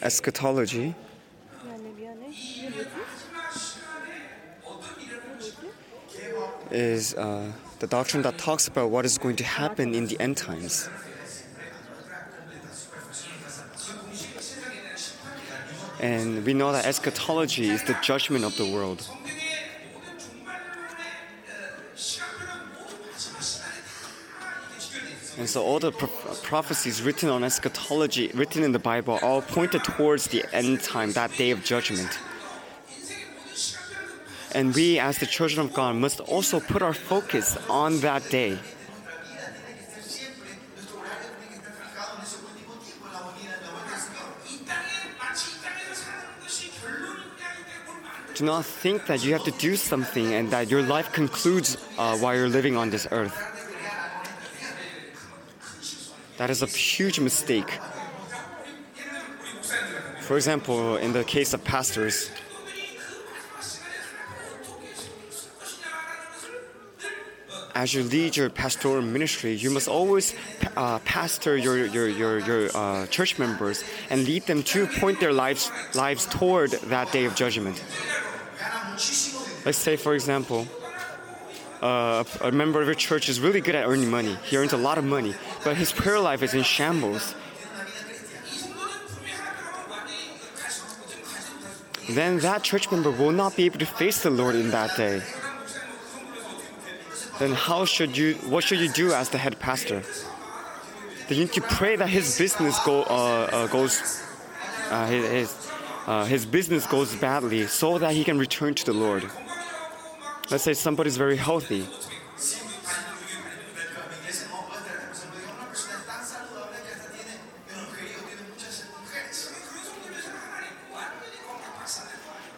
Eschatology. Is uh, the doctrine that talks about what is going to happen in the end times. And we know that eschatology is the judgment of the world. And so all the pro- prophecies written on eschatology, written in the Bible, all pointed towards the end time, that day of judgment. And we, as the children of God, must also put our focus on that day. Do not think that you have to do something and that your life concludes uh, while you're living on this earth. That is a huge mistake. For example, in the case of pastors, as you lead your pastoral ministry, you must always uh, pastor your your your, your uh, church members and lead them to point their lives lives toward that day of judgment. Let's say, for example, uh, a member of your church is really good at earning money. He earns a lot of money, but his prayer life is in shambles. Then that church member will not be able to face the Lord in that day. Then how should you? What should you do as the head pastor? Then you need to pray that his business go, uh, uh, goes, uh, his, uh, his business goes badly, so that he can return to the Lord. Let's say somebody's very healthy.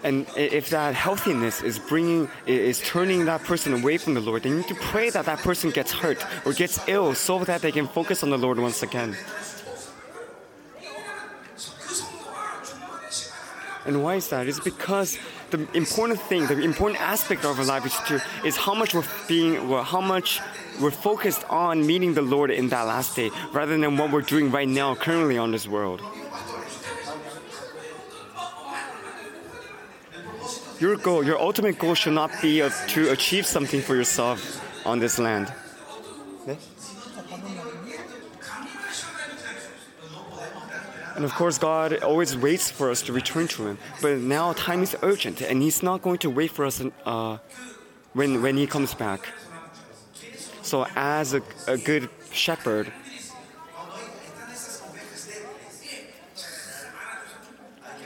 And if that healthiness is bringing, is turning that person away from the Lord, then you need to pray that that person gets hurt or gets ill so that they can focus on the Lord once again. And why is that? It's because the important thing, the important aspect of our life is to is how much we're being, well, how much we're focused on meeting the Lord in that last day, rather than what we're doing right now, currently on this world. Your goal, your ultimate goal, should not be to achieve something for yourself on this land. And of course, God always waits for us to return to Him. But now time is urgent, and He's not going to wait for us uh, when, when He comes back. So, as a, a good shepherd,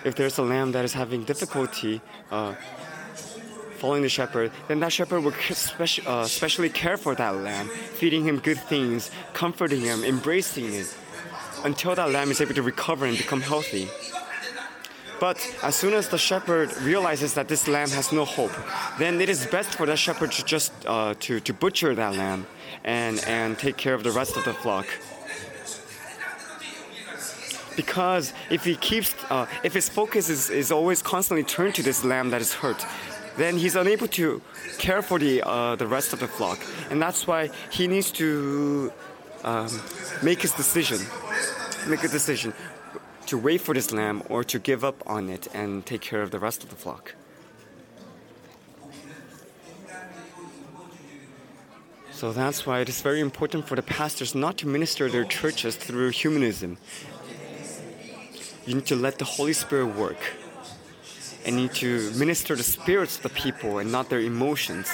if there's a lamb that is having difficulty uh, following the shepherd, then that shepherd will speci- uh, specially care for that lamb, feeding him good things, comforting him, embracing it until that lamb is able to recover and become healthy. But as soon as the shepherd realizes that this lamb has no hope, then it is best for that shepherd to just uh, to, to butcher that lamb and, and take care of the rest of the flock. Because if he keeps, uh, if his focus is, is always constantly turned to this lamb that is hurt, then he's unable to care for the uh, the rest of the flock, and that's why he needs to um, make his decision, make a decision to wait for this lamb or to give up on it and take care of the rest of the flock. So that's why it is very important for the pastors not to minister their churches through humanism. You need to let the Holy Spirit work. And you need to minister the spirits of the people and not their emotions.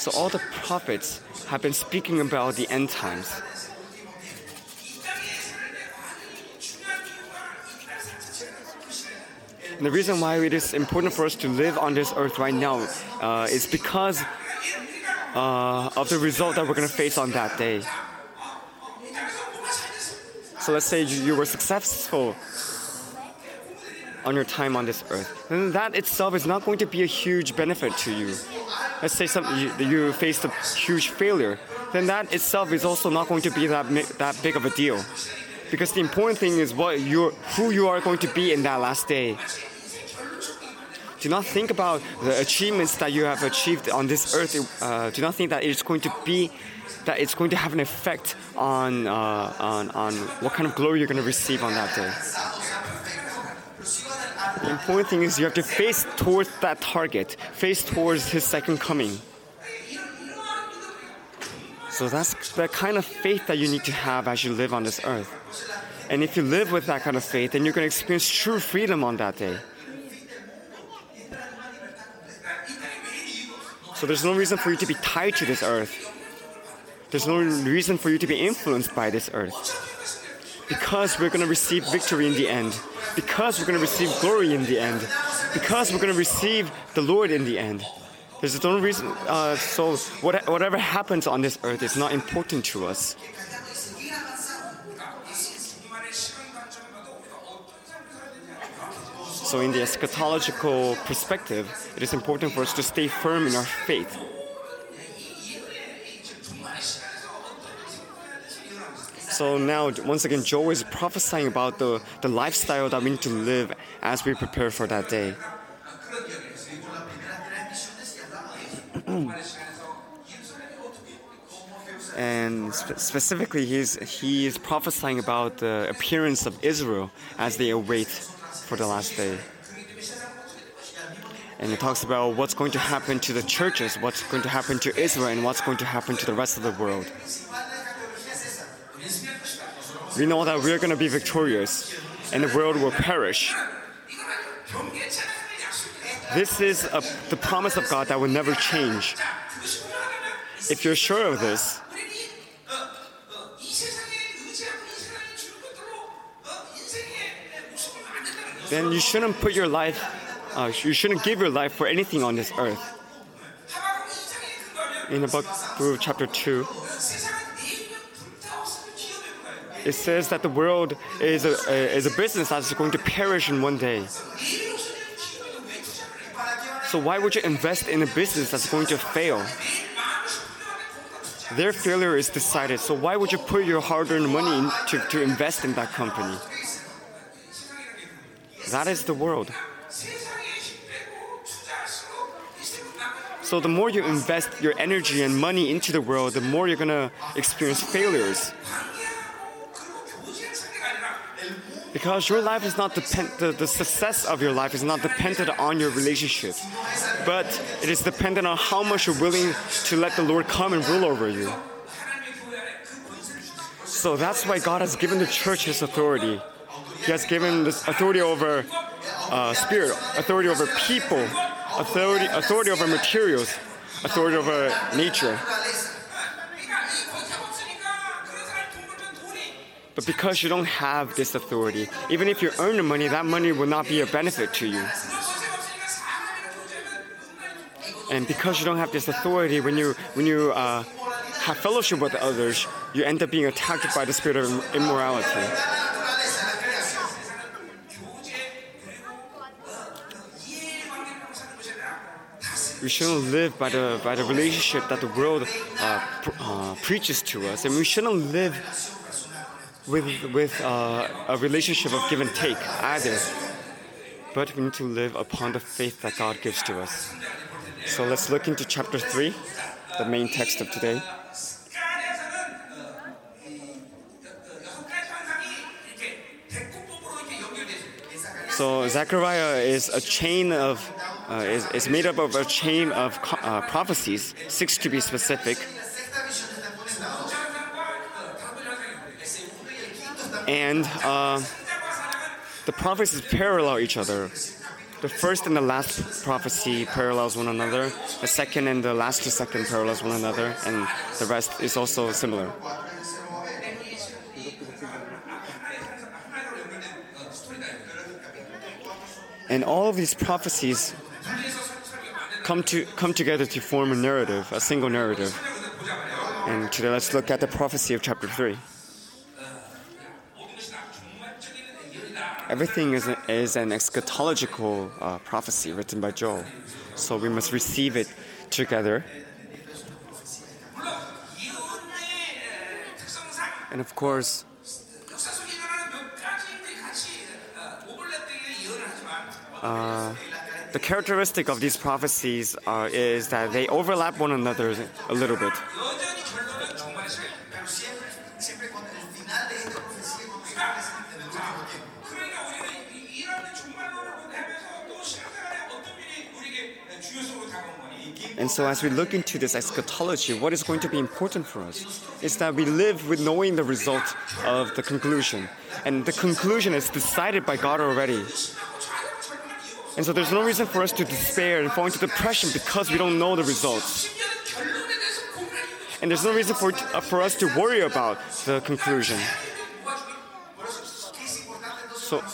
So all the prophets have been speaking about the end times. And the reason why it is important for us to live on this earth right now uh, is because uh, of the result that we're going to face on that day. So let's say you, you were successful on your time on this earth, then that itself is not going to be a huge benefit to you. Let's say some, you, you faced a huge failure, then that itself is also not going to be that, that big of a deal. Because the important thing is what you're, who you are going to be in that last day. Do not think about the achievements that you have achieved on this earth. Uh, do not think that it's going to be that it's going to have an effect on uh, on on what kind of glory you're going to receive on that day. The important thing is you have to face towards that target, face towards His second coming. So that's the kind of faith that you need to have as you live on this earth. And if you live with that kind of faith, then you're going to experience true freedom on that day. So there's no reason for you to be tied to this earth. There's no reason for you to be influenced by this earth. Because we're going to receive victory in the end. Because we're going to receive glory in the end. Because we're going to receive the Lord in the end. There's no reason. Uh, so what, whatever happens on this earth is not important to us. So, in the eschatological perspective, it is important for us to stay firm in our faith. So now, once again, Joel is prophesying about the, the lifestyle that we need to live as we prepare for that day. and spe- specifically, he's, he is prophesying about the appearance of Israel as they await for the last day. And it talks about what's going to happen to the churches, what's going to happen to Israel, and what's going to happen to the rest of the world. We know that we're going to be victorious, and the world will perish. This is a, the promise of God that will never change. If you're sure of this, then you shouldn't put your life, uh, you shouldn't give your life for anything on this earth. In the book through chapter 2, it says that the world is a, is a business that's going to perish in one day. So why would you invest in a business that's going to fail? Their failure is decided, so why would you put your hard-earned money to, to invest in that company? That is the world. So the more you invest your energy and money into the world, the more you're gonna experience failures. Because your life is not depend the, the success of your life is not dependent on your relationship, but it is dependent on how much you're willing to let the Lord come and rule over you. So that's why God has given the church His authority. He has given this authority over uh, spirit, authority over people, authority, authority over materials, authority over nature. But because you don't have this authority, even if you earn the money, that money will not be a benefit to you. And because you don't have this authority, when you when you uh, have fellowship with others, you end up being attacked by the spirit of immorality. we shouldn't live by the by the relationship that the world uh, pr- uh, preaches to us, and we shouldn't live with with uh, a relationship of give and take either. But we need to live upon the faith that God gives to us. So let's look into chapter three, the main text of today. So Zechariah is a chain of uh, is, is made up of a chain of uh, prophecies, six to be specific. And uh, the prophecies parallel each other. The first and the last prophecy parallels one another. The second and the last to second parallels one another, and the rest is also similar. And all of these prophecies come to come together to form a narrative, a single narrative. And today let's look at the prophecy of chapter 3. Everything is, a, is an eschatological uh, prophecy written by Joel. So we must receive it together. And of course, uh, the characteristic of these prophecies uh, is that they overlap one another a little bit. And so, as we look into this eschatology, what is going to be important for us is that we live with knowing the result of the conclusion. And the conclusion is decided by God already. And so, there's no reason for us to despair and fall into depression because we don't know the results. And there's no reason for, uh, for us to worry about the conclusion. So,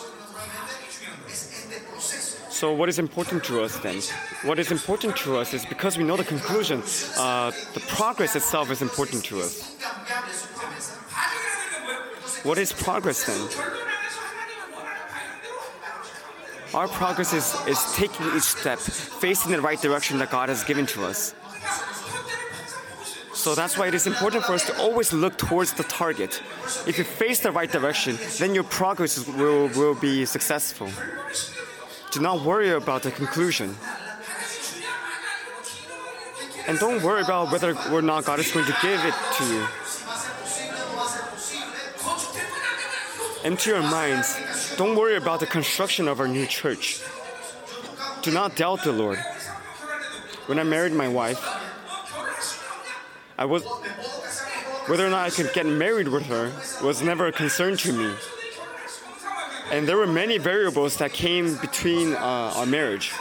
so what is important to us then? What is important to us is because we know the conclusion, uh, the progress itself is important to us. What is progress then? Our progress is, is taking each step, facing the right direction that God has given to us. So that's why it is important for us to always look towards the target. If you face the right direction, then your progress will, will be successful. Do not worry about the conclusion. And don't worry about whether or not God is going to give it to you. Empty your minds. Don't worry about the construction of our new church. Do not doubt the Lord. When I married my wife, I was whether or not I could get married with her was never a concern to me. And there were many variables that came between uh, our marriage.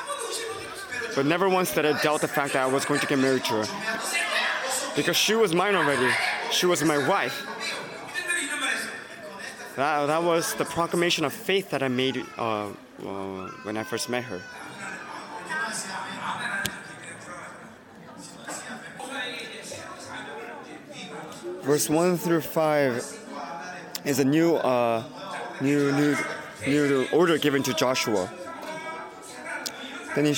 But never once did I doubt the fact that I was going to get married to her. Because she was mine already. She was my wife. That, that was the proclamation of faith that I made uh, uh, when I first met her. Verse 1 through 5 is a new, uh, new, new, new order given to Joshua. Then he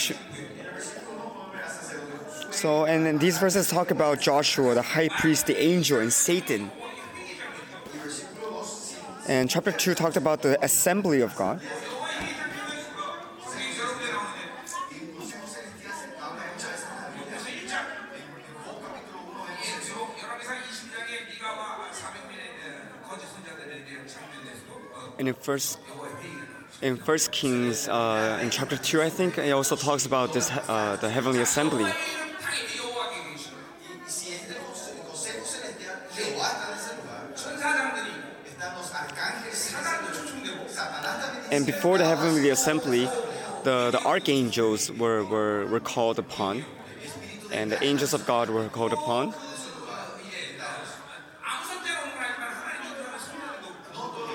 so, and then these verses talk about Joshua, the high priest, the angel, and Satan. And chapter 2 talked about the assembly of God. In first in First Kings, uh, in chapter two, I think it also talks about this uh, the heavenly assembly. And before the heavenly assembly, the, the archangels were, were, were called upon, and the angels of God were called upon.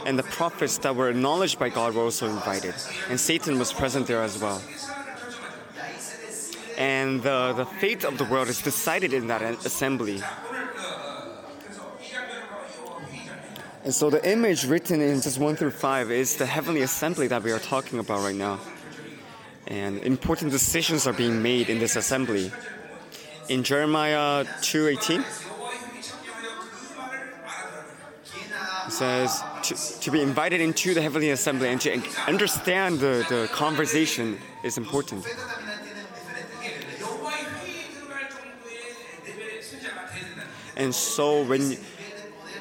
And the prophets that were acknowledged by God were also invited. And Satan was present there as well. And the, the fate of the world is decided in that assembly. And so the image written in just 1 through 5 is the heavenly assembly that we are talking about right now. And important decisions are being made in this assembly. In Jeremiah 2:18 it says to, be invited into the heavenly assembly and to understand the, the conversation is important. And so when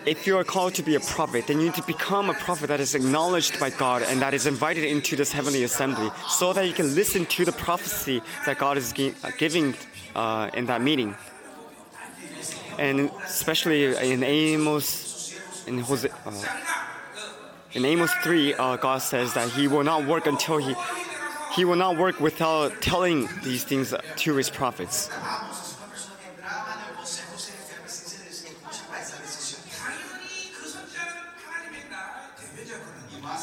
if you are called to be a prophet, then you need to become a prophet that is acknowledged by God and that is invited into this heavenly assembly so that you can listen to the prophecy that God is uh, giving uh, in that meeting. And especially in Amos, in Hosea, uh, in Amos 3, uh, God says that He will not work until He He will not work without telling these things to His prophets.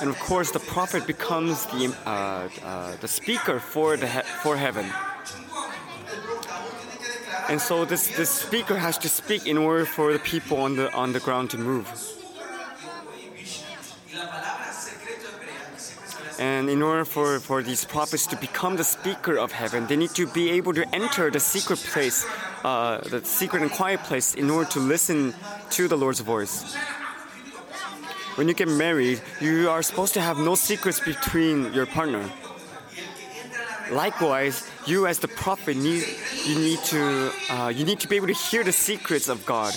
And of course, the prophet becomes the, uh, uh, the speaker for, the he- for heaven. And so this, this speaker has to speak in order for the people on the, on the ground to move. And in order for, for these prophets to become the speaker of heaven, they need to be able to enter the secret place, uh, the secret and quiet place, in order to listen to the Lord's voice. When you get married, you are supposed to have no secrets between your partner. Likewise, you as the prophet need you need to uh, you need to be able to hear the secrets of God.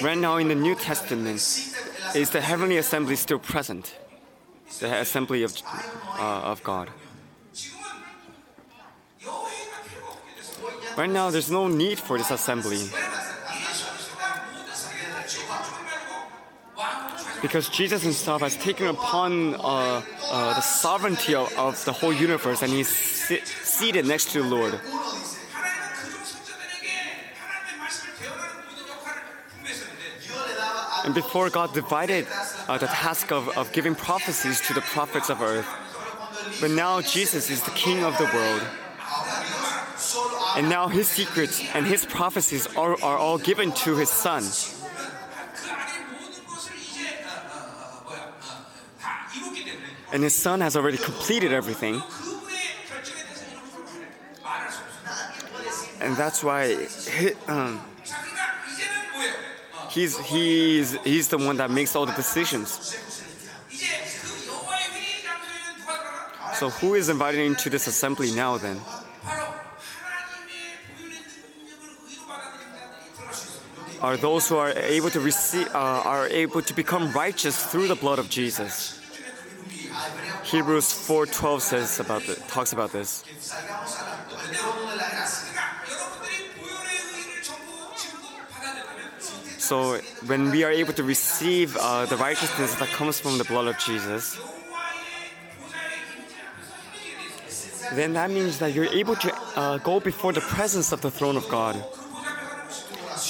Right now in the New Testament, is the heavenly assembly still present? The assembly of, uh, of God. Right now, there's no need for this assembly. Because Jesus himself has taken upon uh, uh, the sovereignty of, of, the whole universe and he's si- seated next to the Lord. And before God divided uh, the task of, of giving prophecies to the prophets of earth, but now Jesus is the King of the world. And now his secrets and his prophecies are, are all given to his son. And his son has already completed everything. And that's why. He, um, he's he's he's the one that makes all the decisions. So who is invited into this assembly now then? Are those who are able to receive uh, are able to become righteous through the blood of Jesus. Hebrews 4:12 says about the, talks about this. So when we are able to receive uh, the righteousness that comes from the blood of Jesus, then that means that you're able to uh, go before the presence of the throne of God.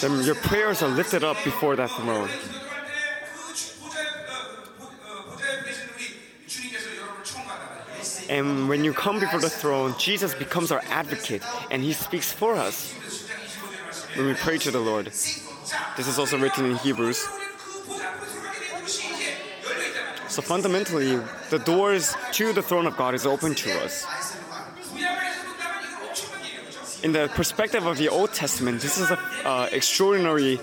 Then your prayers are lifted up before that throne. And when you come before the throne, Jesus becomes our advocate and he speaks for us when we pray to the Lord. This is also written in Hebrews. So fundamentally, the doors to the throne of God is open to us. In the perspective of the Old Testament, this is an uh, extraordinary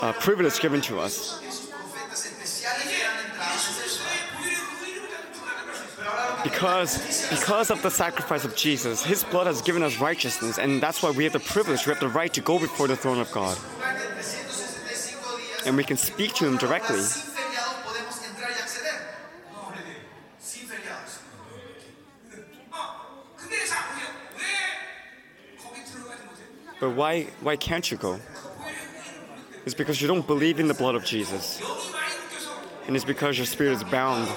uh, privilege given to us. Because, because of the sacrifice of Jesus, His blood has given us righteousness, and that's why we have the privilege, we have the right to go before the throne of God and we can speak to Him directly. But why, why can't you go? It's because you don't believe in the blood of Jesus. And it's because your spirit is bound.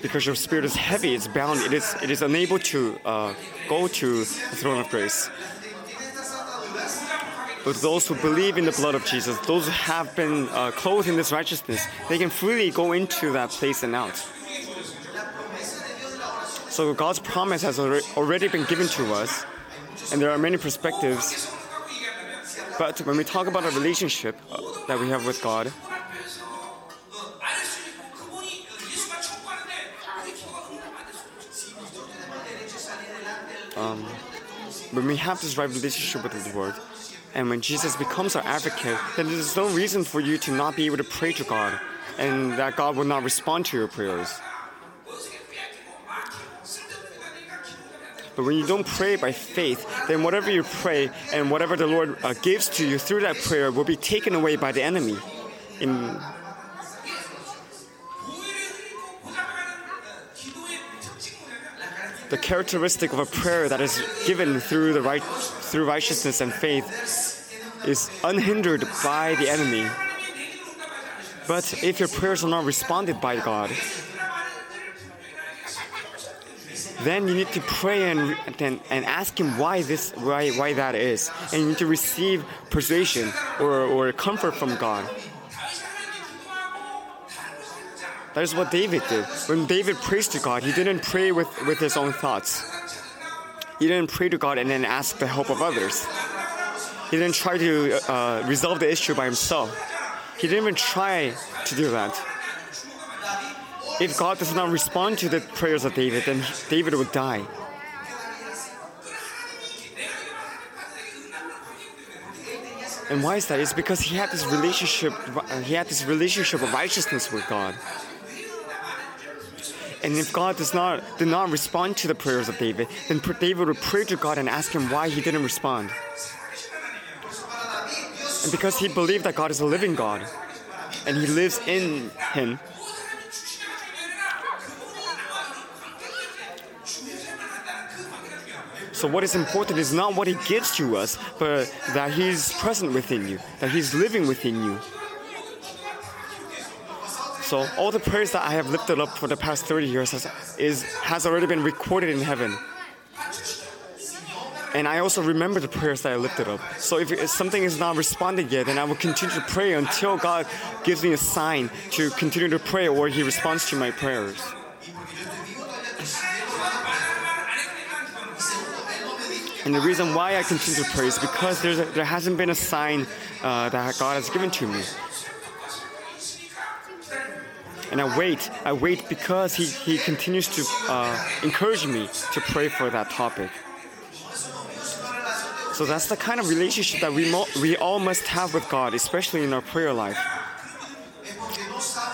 Because your spirit is heavy, it's bound, it is, it is unable to uh, go to the throne of grace. But those who believe in the blood of Jesus, those who have been uh, clothed in this righteousness, they can freely go into that place and out. So God's promise has already been given to us, and there are many perspectives. But when we talk about a relationship uh, that we have with God, Um, when we have this right relationship with the Lord, and when Jesus becomes our advocate, then there's no reason for you to not be able to pray to God and that God will not respond to your prayers. But when you don't pray by faith, then whatever you pray and whatever the Lord uh, gives to you through that prayer will be taken away by the enemy. In the characteristic of a prayer that is given through the right through righteousness and faith is unhindered by the enemy. But if your prayers are not responded by God, then you need to pray and, and, and ask him why this why, why that is and you need to receive persuasion or, or comfort from god That is what David did. When David prayed to God, he didn't pray with, with his own thoughts. He didn't pray to God and then ask the help of others. He didn't try to uh, resolve the issue by himself. He didn't even try to do that. If God does not respond to the prayers of David, then David would die. And why is that? It's because he had this relationship. Uh, he had this relationship of righteousness with God. And if God does not did not respond to the prayers of David, then David would pray to God and ask him why he didn't respond. And because he believed that God is a living God, and he lives in him, So what is important is not what he gives to us, but that he's present within you, that he's living within you. So all the prayers that I have lifted up for the past 30 years has, is, has already been recorded in heaven. And I also remember the prayers that I lifted up. So if, if something is not responded yet, then I will continue to pray until God gives me a sign to continue to pray or He responds to my prayers. And the reason why I continue to pray is because a, there hasn't been a sign uh, that God has given to me. And I wait, I wait because He, he continues to uh, encourage me to pray for that topic. So that's the kind of relationship that we, mo- we all must have with God, especially in our prayer life.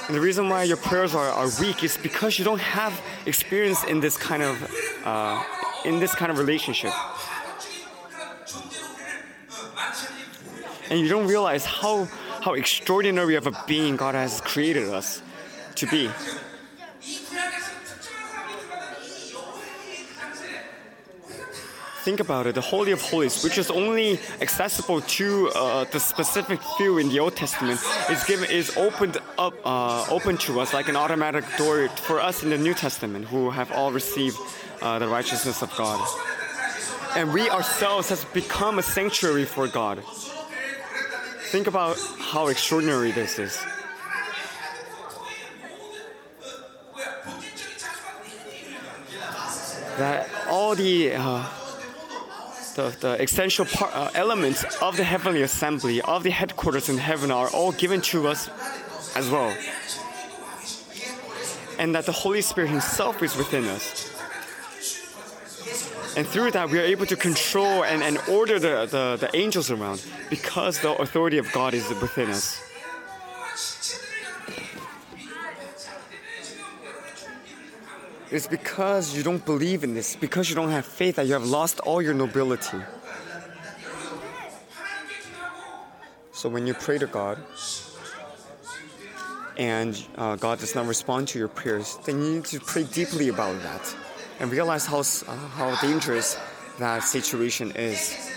And the reason why your prayers are, are weak is because you don't have experience in this kind of uh, in this kind of relationship. And you don't realize how how extraordinary of a being God has created us to be. Think about it. The Holy of Holies, which is only accessible to uh, the specific few in the Old Testament, is given is opened up, uh, open to us like an automatic door for us in the New Testament, who have all received uh, the righteousness of God. And we ourselves has become a sanctuary for God. Think about how extraordinary this is. That all the uh, the, the essential part, uh, elements of the heavenly assembly, of the headquarters in heaven, are all given to us as well. And that the Holy Spirit Himself is within us. And through that, we are able to control and, and order the, the, the angels around because the authority of God is within us. It's because you don't believe in this, because you don't have faith that you have lost all your nobility. So when you pray to God and uh, God does not respond to your prayers, then you need to pray deeply about that and realize how, uh, how dangerous that situation is.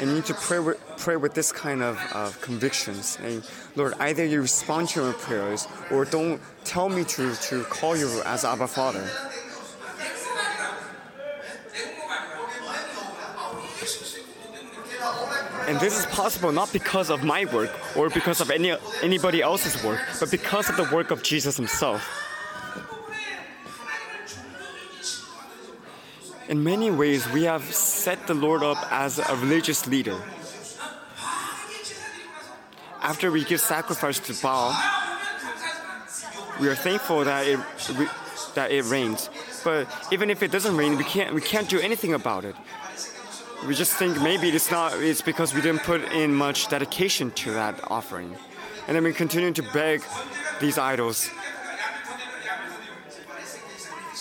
And you need to pray with, pray with this kind of, of convictions. And Lord, either you respond to my prayers or don't tell me to, to call you as Abba Father. And this is possible not because of my work or because of any anybody else's work, but because of the work of Jesus himself. In many ways, we have set the Lord up as a religious leader. After we give sacrifice to Baal, we are thankful that it that it rains. But even if it doesn't rain, we can't we can't do anything about it. We just think maybe it's not it's because we didn't put in much dedication to that offering. And then we continue to beg these idols.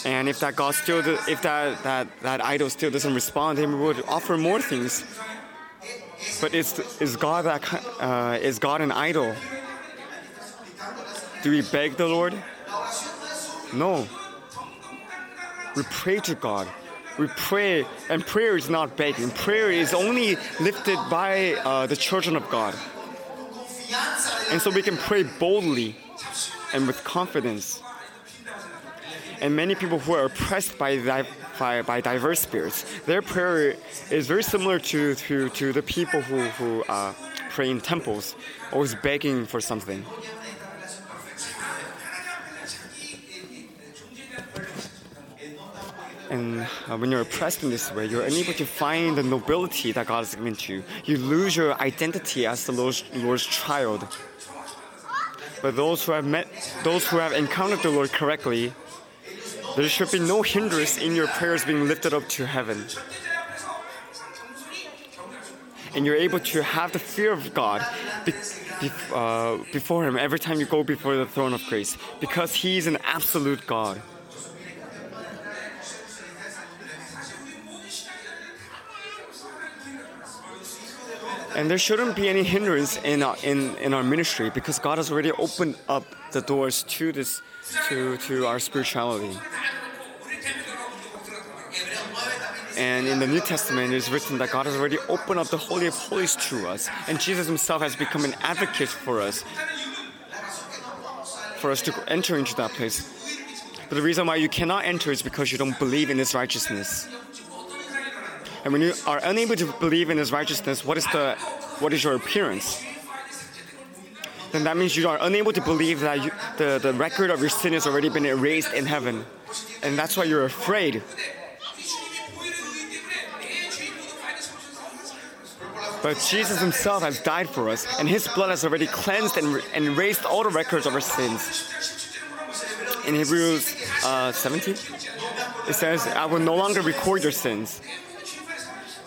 And if that God still if that, that, that idol still doesn't respond, then we would offer more things. But is is God that uh, is God an idol? Do we beg the Lord? No. We pray to God. We pray, and prayer is not begging. Prayer is only lifted by uh, the children of God. And so we can pray boldly and with confidence. And many people who are oppressed by, by, by diverse spirits, their prayer is very similar to, to, to the people who, who uh, pray in temples, always begging for something. And uh, when you're oppressed in this way, you're unable to find the nobility that God has given to you. You lose your identity as the Lord's, Lord's child. But those who have met, those who have encountered the Lord correctly, there should be no hindrance in your prayers being lifted up to heaven. And you're able to have the fear of God be, be, uh, before Him every time you go before the throne of grace because He is an absolute God. And there shouldn't be any hindrance in our, in, in our ministry because God has already opened up the doors to this to, to our spirituality. And in the New Testament, it is written that God has already opened up the Holy of Holies to us, and Jesus Himself has become an advocate for us, for us to enter into that place. But the reason why you cannot enter is because you don't believe in His righteousness and when you are unable to believe in His righteousness, what is the what is your appearance? Then that means you are unable to believe that you, the, the record of your sin has already been erased in heaven. And that's why you're afraid. But Jesus himself has died for us, and his blood has already cleansed and, and erased all the records of our sins. In Hebrews uh, 17, it says, I will no longer record your sins.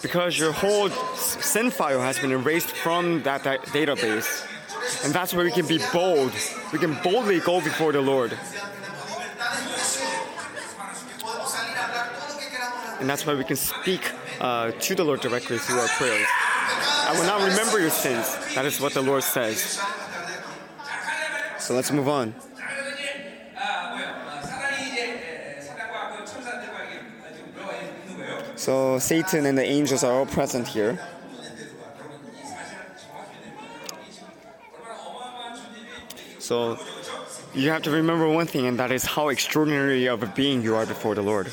Because your whole sin file has been erased from that, that database. And that's where we can be bold. We can boldly go before the Lord. And that's why we can speak uh, to the Lord directly through our prayers. I will not remember your sins. That is what the Lord says. So let's move on. So Satan and the angels are all present here. So you have to remember one thing, and that is how extraordinary of a being you are before the Lord.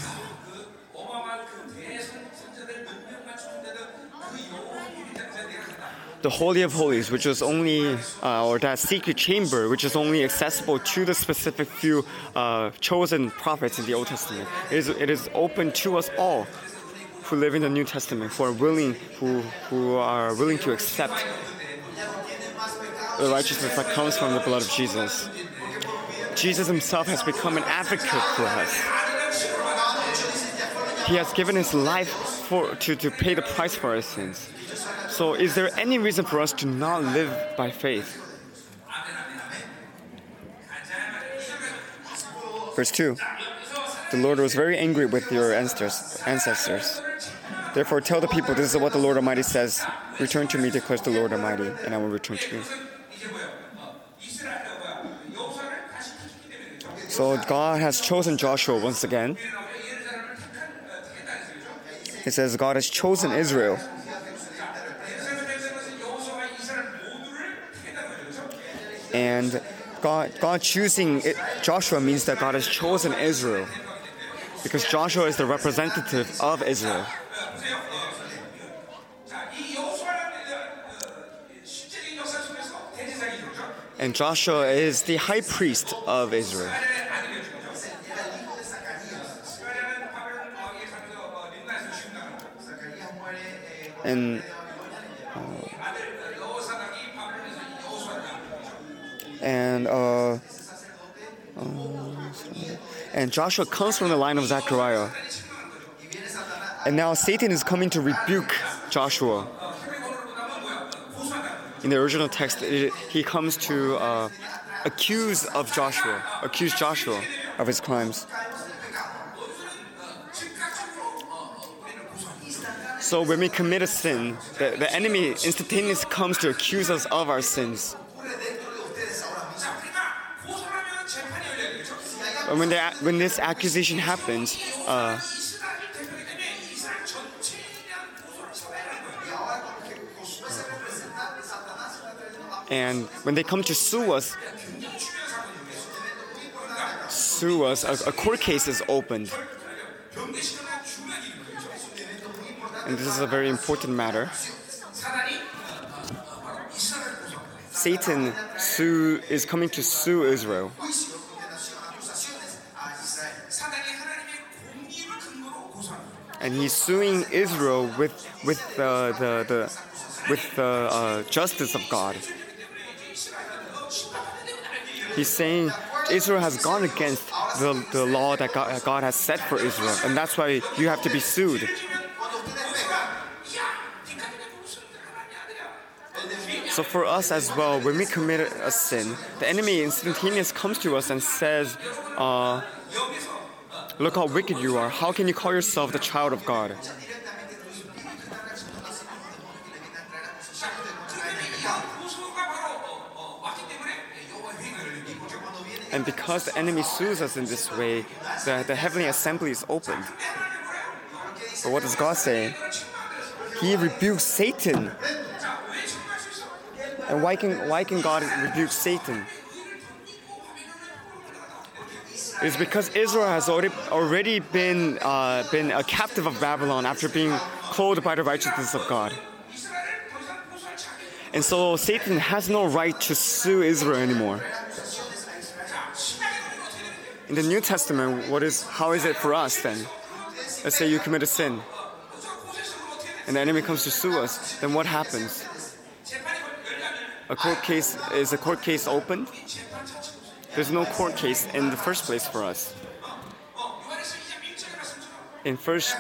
the Holy of Holies, which is only, uh, or that secret chamber, which is only accessible to the specific few uh, chosen prophets in the Old Testament. It is, it is open to us all, who live in the New Testament, who are willing, who, who are willing to accept the righteousness that comes from the blood of Jesus. Jesus himself has become an advocate for us. He has given his life for, to, to pay the price for our sins. So, is there any reason for us to not live by faith? Verse 2 The Lord was very angry with your ancestors. Therefore, tell the people, this is what the Lord Almighty says Return to me, declares the Lord Almighty, and I will return to you. So, God has chosen Joshua once again. He says, God has chosen Israel. And God, God choosing it, Joshua means that God has chosen Israel because Joshua is the representative of Israel. And Joshua is the high priest of Israel. And uh, and uh, uh, and Joshua comes from the line of Zechariah. And now Satan is coming to rebuke Joshua in the original text, it, he comes to uh, accuse of Joshua, accuse Joshua of his crimes. So when we commit a sin, the, the enemy instantaneously comes to accuse us of our sins. When, the, when this accusation happens, uh, And when they come to sue us, sue us, a, a court case is opened. And this is a very important matter. Satan sue, is coming to sue Israel. and he's suing Israel with with uh, the the with the uh, justice of God. He's saying Israel has gone against the, the law that God, God has set for Israel, and that's why you have to be sued. So for us as well, when we commit a sin, the enemy instantaneously comes to us and says, uh, "Look how wicked you are. How can you call yourself the child of God?" And because the enemy sues us in this way, the, the heavenly assembly is opened. But what does God say? He rebukes Satan. And why can, why can God rebuke Satan? It's because Israel has already, already been, uh, been a captive of Babylon after being clothed by the righteousness of God. And so Satan has no right to sue Israel anymore in the New Testament, what is, how is it for us then? Let's say you commit a sin and the enemy comes to sue us, then what happens? A court case, is a court case opened? There's no court case in the first place for us. In First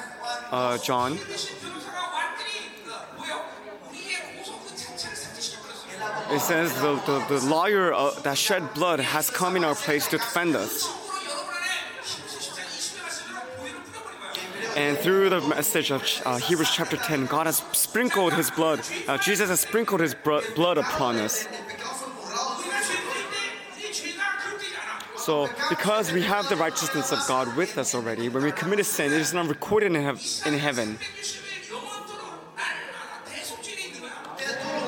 uh, John, it says the, the, the lawyer uh, that shed blood has come in our place to defend us. And through the message of uh, Hebrews chapter 10, God has sprinkled his blood, uh, Jesus has sprinkled his bro- blood upon us. So, because we have the righteousness of God with us already, when we commit a sin, it is not recorded in, in heaven.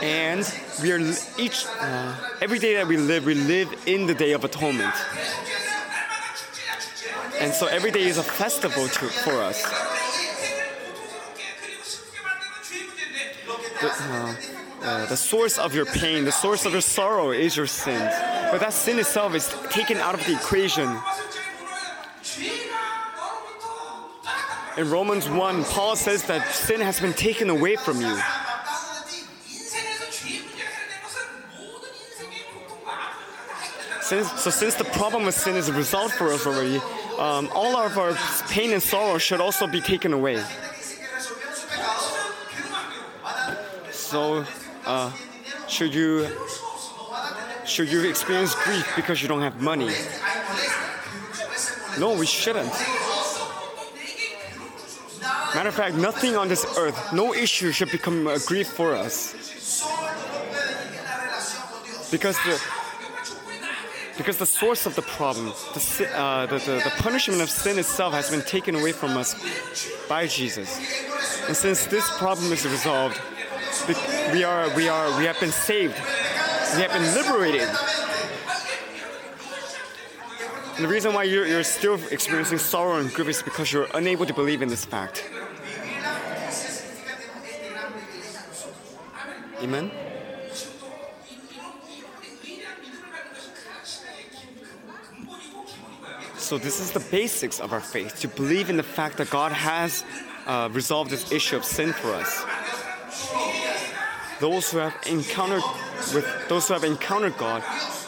And we are each, uh, every day that we live, we live in the Day of Atonement. And so every day is a festival to, for us. The, uh, uh, the source of your pain, the source of your sorrow is your sin. But that sin itself is taken out of the equation. In Romans 1, Paul says that sin has been taken away from you. Since, so since the problem of sin is resolved for us already, um, all of our pain and sorrow should also be taken away. So, uh, should you should you experience grief because you don't have money? No, we shouldn't. Matter of fact, nothing on this earth, no issue should become a grief for us. Because the because the source of the problem, the, uh, the, the, the punishment of sin itself has been taken away from us by Jesus. And since this problem is resolved, we- are, we are, we have been saved. We have been liberated. And the reason why you're, you're still experiencing sorrow and grief is because you're unable to believe in this fact. Amen? So this is the basics of our faith to believe in the fact that God has uh, resolved this issue of sin for us. Those who have encountered with those who have encountered God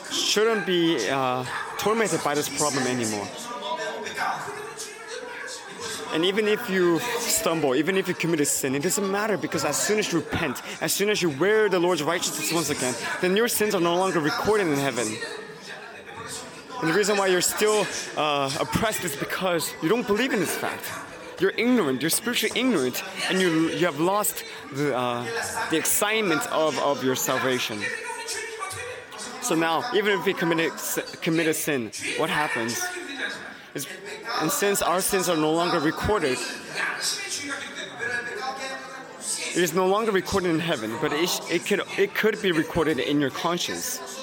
shouldn't be uh, tormented by this problem anymore. And even if you stumble, even if you commit a sin, it doesn't matter because as soon as you repent, as soon as you wear the Lord's righteousness once again, then your sins are no longer recorded in heaven. And the reason why you're still uh, oppressed is because you don't believe in this fact. You're ignorant, you're spiritually ignorant, and you, you have lost the, uh, the excitement of, of your salvation. So now, even if we commit a, commit a sin, what happens? Is, and since our sins are no longer recorded, it is no longer recorded in heaven, but it, it, could, it could be recorded in your conscience.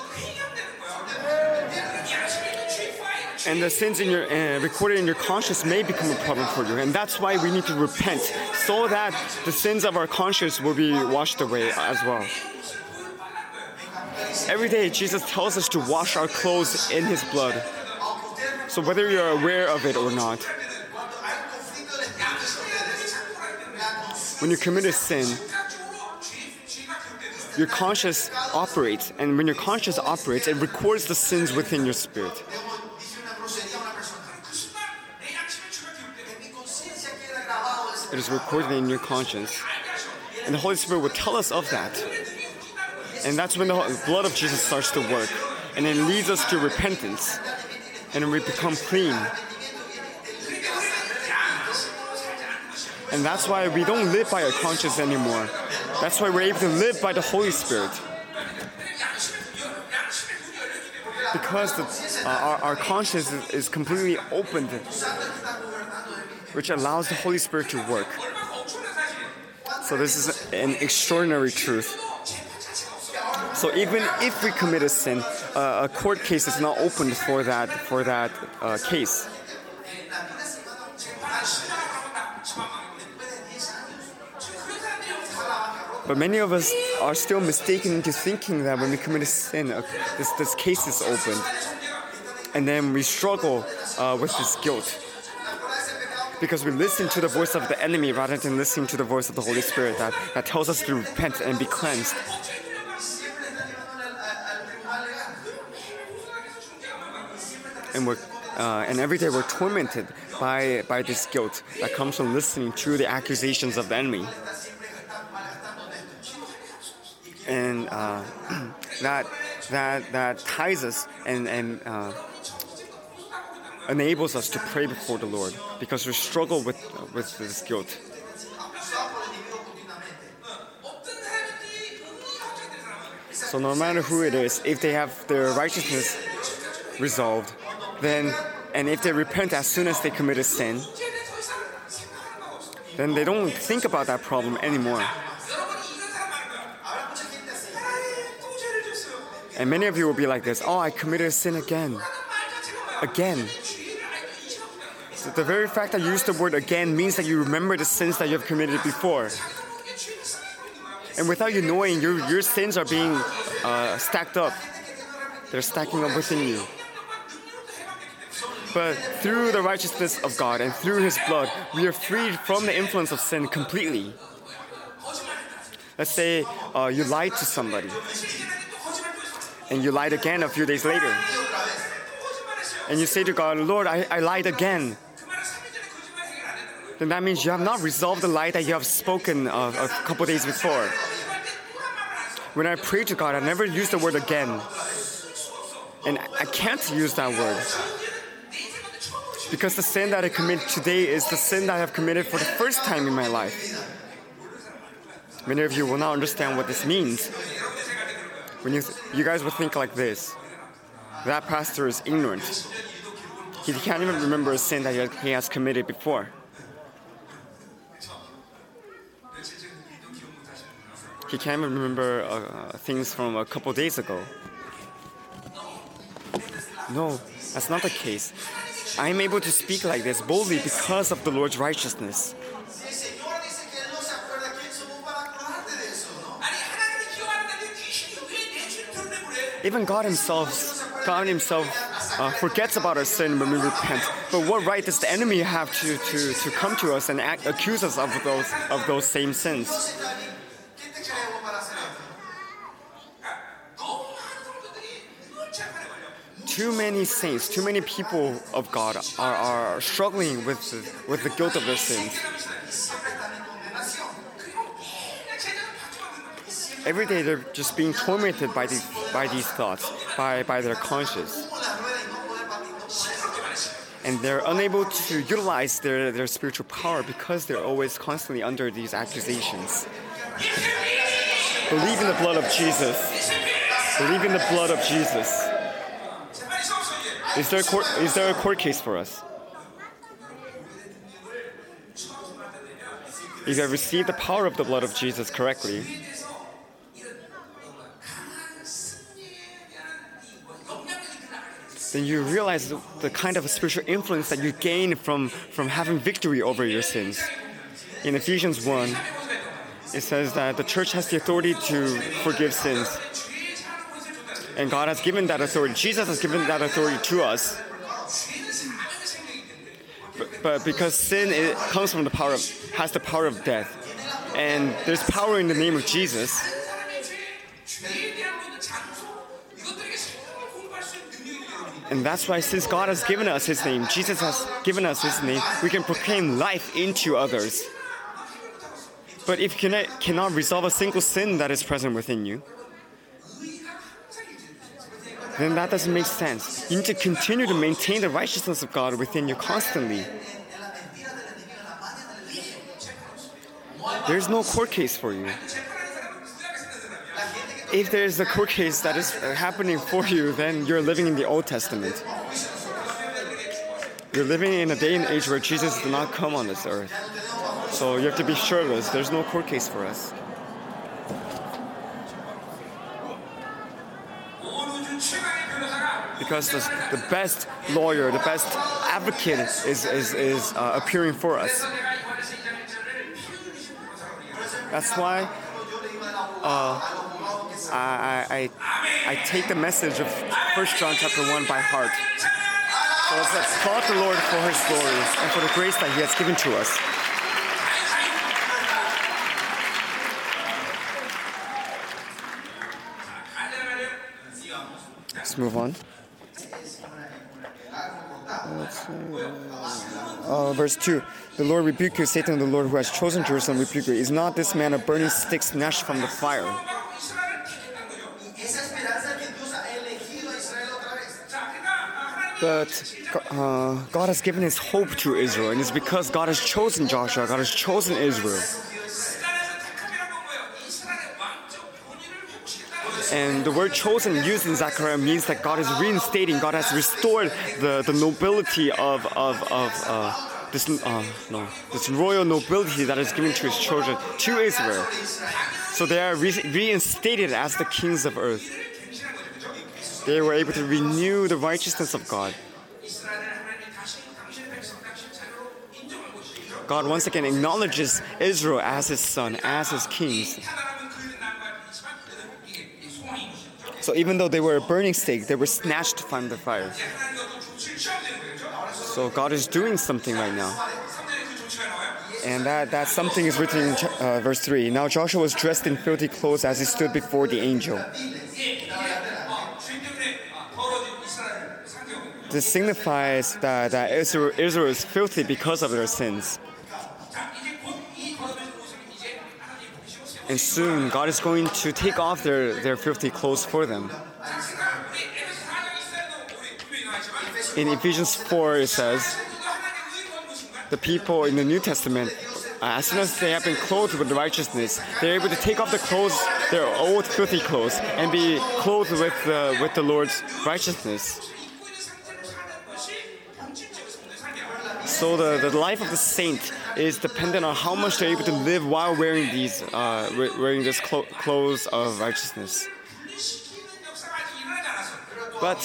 And the sins in your uh, recorded in your conscience may become a problem for you, and that's why we need to repent, so that the sins of our conscience will be washed away as well. Every day, Jesus tells us to wash our clothes in His blood. So whether you're aware of it or not, when you commit a sin, your conscience operates, and when your conscience operates, it records the sins within your spirit. It is recorded in your conscience. And the Holy Spirit will tell us of that. And that's when the blood of Jesus starts to work. And it leads us to repentance. And we become clean. And that's why we don't live by our conscience anymore. That's why we're able to live by the Holy Spirit. Because the, uh, our, our conscience is completely opened, which allows the Holy Spirit to work. So, this is an extraordinary truth. So, even if we commit a sin, uh, a court case is not opened for that, for that uh, case. But many of us are still mistaken into thinking that when we commit a sin, uh, this, this case is opened. And then we struggle uh, with this guilt. Because we listen to the voice of the enemy rather than listening to the voice of the Holy Spirit that, that tells us to repent and be cleansed. And we're uh, and every day we're tormented by by this guilt that comes from listening to the accusations of the enemy and uh, that that that ties us and and uh, enables us to pray before the Lord because we struggle with with this guilt. So no matter who it is, if they have their righteousness resolved, then and if they repent as soon as they commit a sin, then they don't think about that problem anymore. And many of you will be like this oh, I committed a sin again. Again. So the very fact that you use the word again means that you remember the sins that you have committed before. And without you knowing, your, your sins are being uh, stacked up, they're stacking up within you. But through the righteousness of God and through His blood, we are freed from the influence of sin completely. Let's say uh, you lied to somebody and you lied again a few days later. And you say to God, Lord, I, I lied again. Then that means you have not resolved the lie that you have spoken a couple days before. When I pray to God, I never use the word again. And I can't use that word. Because the sin that I commit today is the sin that I have committed for the first time in my life. Many of you will not understand what this means when you, you guys would think like this that pastor is ignorant. He can't even remember a sin that he has committed before. He can't even remember uh, things from a couple days ago. No, that's not the case. I'm able to speak like this boldly because of the Lord's righteousness. Even God Himself, God Himself uh, forgets about our sin when we repent. But what right does the enemy have to, to, to come to us and act, accuse us of those of those same sins? Too many saints, too many people of God are, are struggling with with the guilt of their sins. Every day they're just being tormented by these by these thoughts, by, by their conscience. And they're unable to utilize their, their spiritual power because they're always constantly under these accusations. Believe in the blood of Jesus. Believe in the blood of Jesus. Is there a court, is there a court case for us? If you have received the power of the blood of Jesus correctly, then you realize the, kind of spiritual influence that you gain from, from having victory over your sins. In Ephesians 1, it says that the church has the authority to forgive sins. And God has given that authority. Jesus has given that authority to us. But, but because sin it comes from the power of, has the power of death. And there's power in the name of Jesus. And that's why, since God has given us His name, Jesus has given us His name, we can proclaim life into others. But if you cannot, resolve a single sin that is present within you, then that doesn't make sense. You need to continue to maintain the righteousness of God within you constantly. There's no court case for you if there is the cookies that is uh, happening for you, then you're living in the Old Testament. You're living in a day and age where Jesus did not come on this earth. So you have to be sure of this. There's no court case for us. Because the, the best lawyer, the best advocate is, is, is uh, appearing for us. That's why uh, I, I, I, take the message of First John chapter 1 by heart. So let's, call the Lord for His glory and for the grace that He has given to us. Let's move on. Uh, verse 2 The Lord rebuke you, Satan, the Lord who has chosen Jerusalem, rebuke you. Is not this man a burning stick snatched from the fire? But uh, God has given his hope to Israel, and it's because God has chosen Joshua, God has chosen Israel. And the word chosen used in Zechariah means that God is reinstating, God has restored the, the nobility of, of, of uh, this, uh, no, this royal nobility that is given to his children, to Israel. So they are re- reinstated as the kings of earth. They were able to renew the righteousness of God. God once again acknowledges Israel as his son, as his kings. So even though they were a burning stake, they were snatched from the fire. So God is doing something right now. And that, that something is written in uh, verse 3. Now Joshua was dressed in filthy clothes as he stood before the angel. This signifies that, that Israel, Israel is filthy because of their sins. And soon God is going to take off their, their filthy clothes for them. In Ephesians 4, it says, the people in the New Testament, as soon as they have been clothed with righteousness, they're able to take off the clothes, their old filthy clothes, and be clothed with the, with the Lord's righteousness. So the, the life of the saint is dependent on how much they're able to live while wearing these uh, wearing this clo clothes of righteousness. But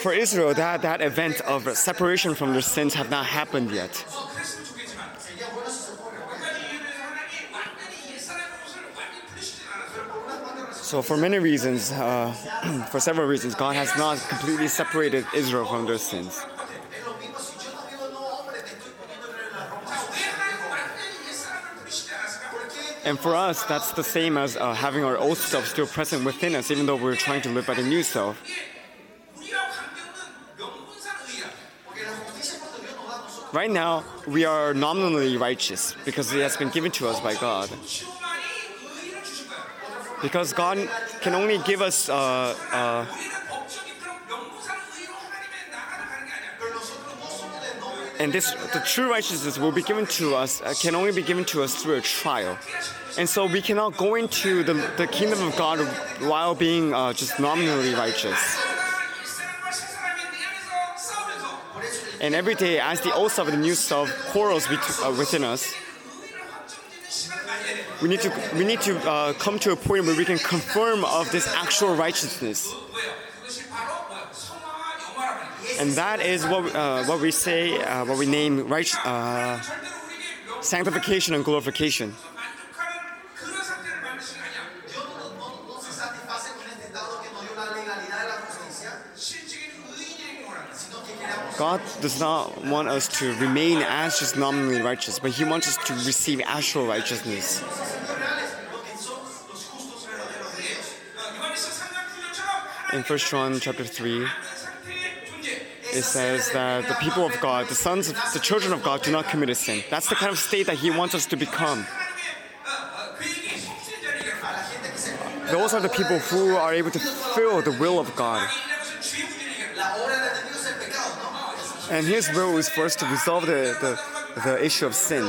for Israel, that, that event of separation from their sins have not happened yet. So, for many reasons, uh, for several reasons, God has not completely separated Israel from their sins. And for us, that's the same as uh, having our old self still present within us, even though we're trying to live by the new self. Right now, we are nominally righteous because it has been given to us by God. Because God can only give us. Uh, uh, And this, the true righteousness will be given to us, uh, can only be given to us through a trial. And so we cannot go into the, the kingdom of God while being uh, just nominally righteous. And every day, as the old self and the new self quarrels uh, within us, we need to, we need to uh, come to a point where we can confirm of this actual righteousness and that is what uh, what we say, uh, what we name right uh, sanctification and glorification. God does not want us to remain as just nominally righteous, but He wants us to receive actual righteousness. In First John chapter three it says that the people of God, the sons of the children of God, do not commit a sin. That's the kind of state that He wants us to become. Those are the people who are able to fulfill the will of God. And His will is for us to resolve the, the, the issue of sin.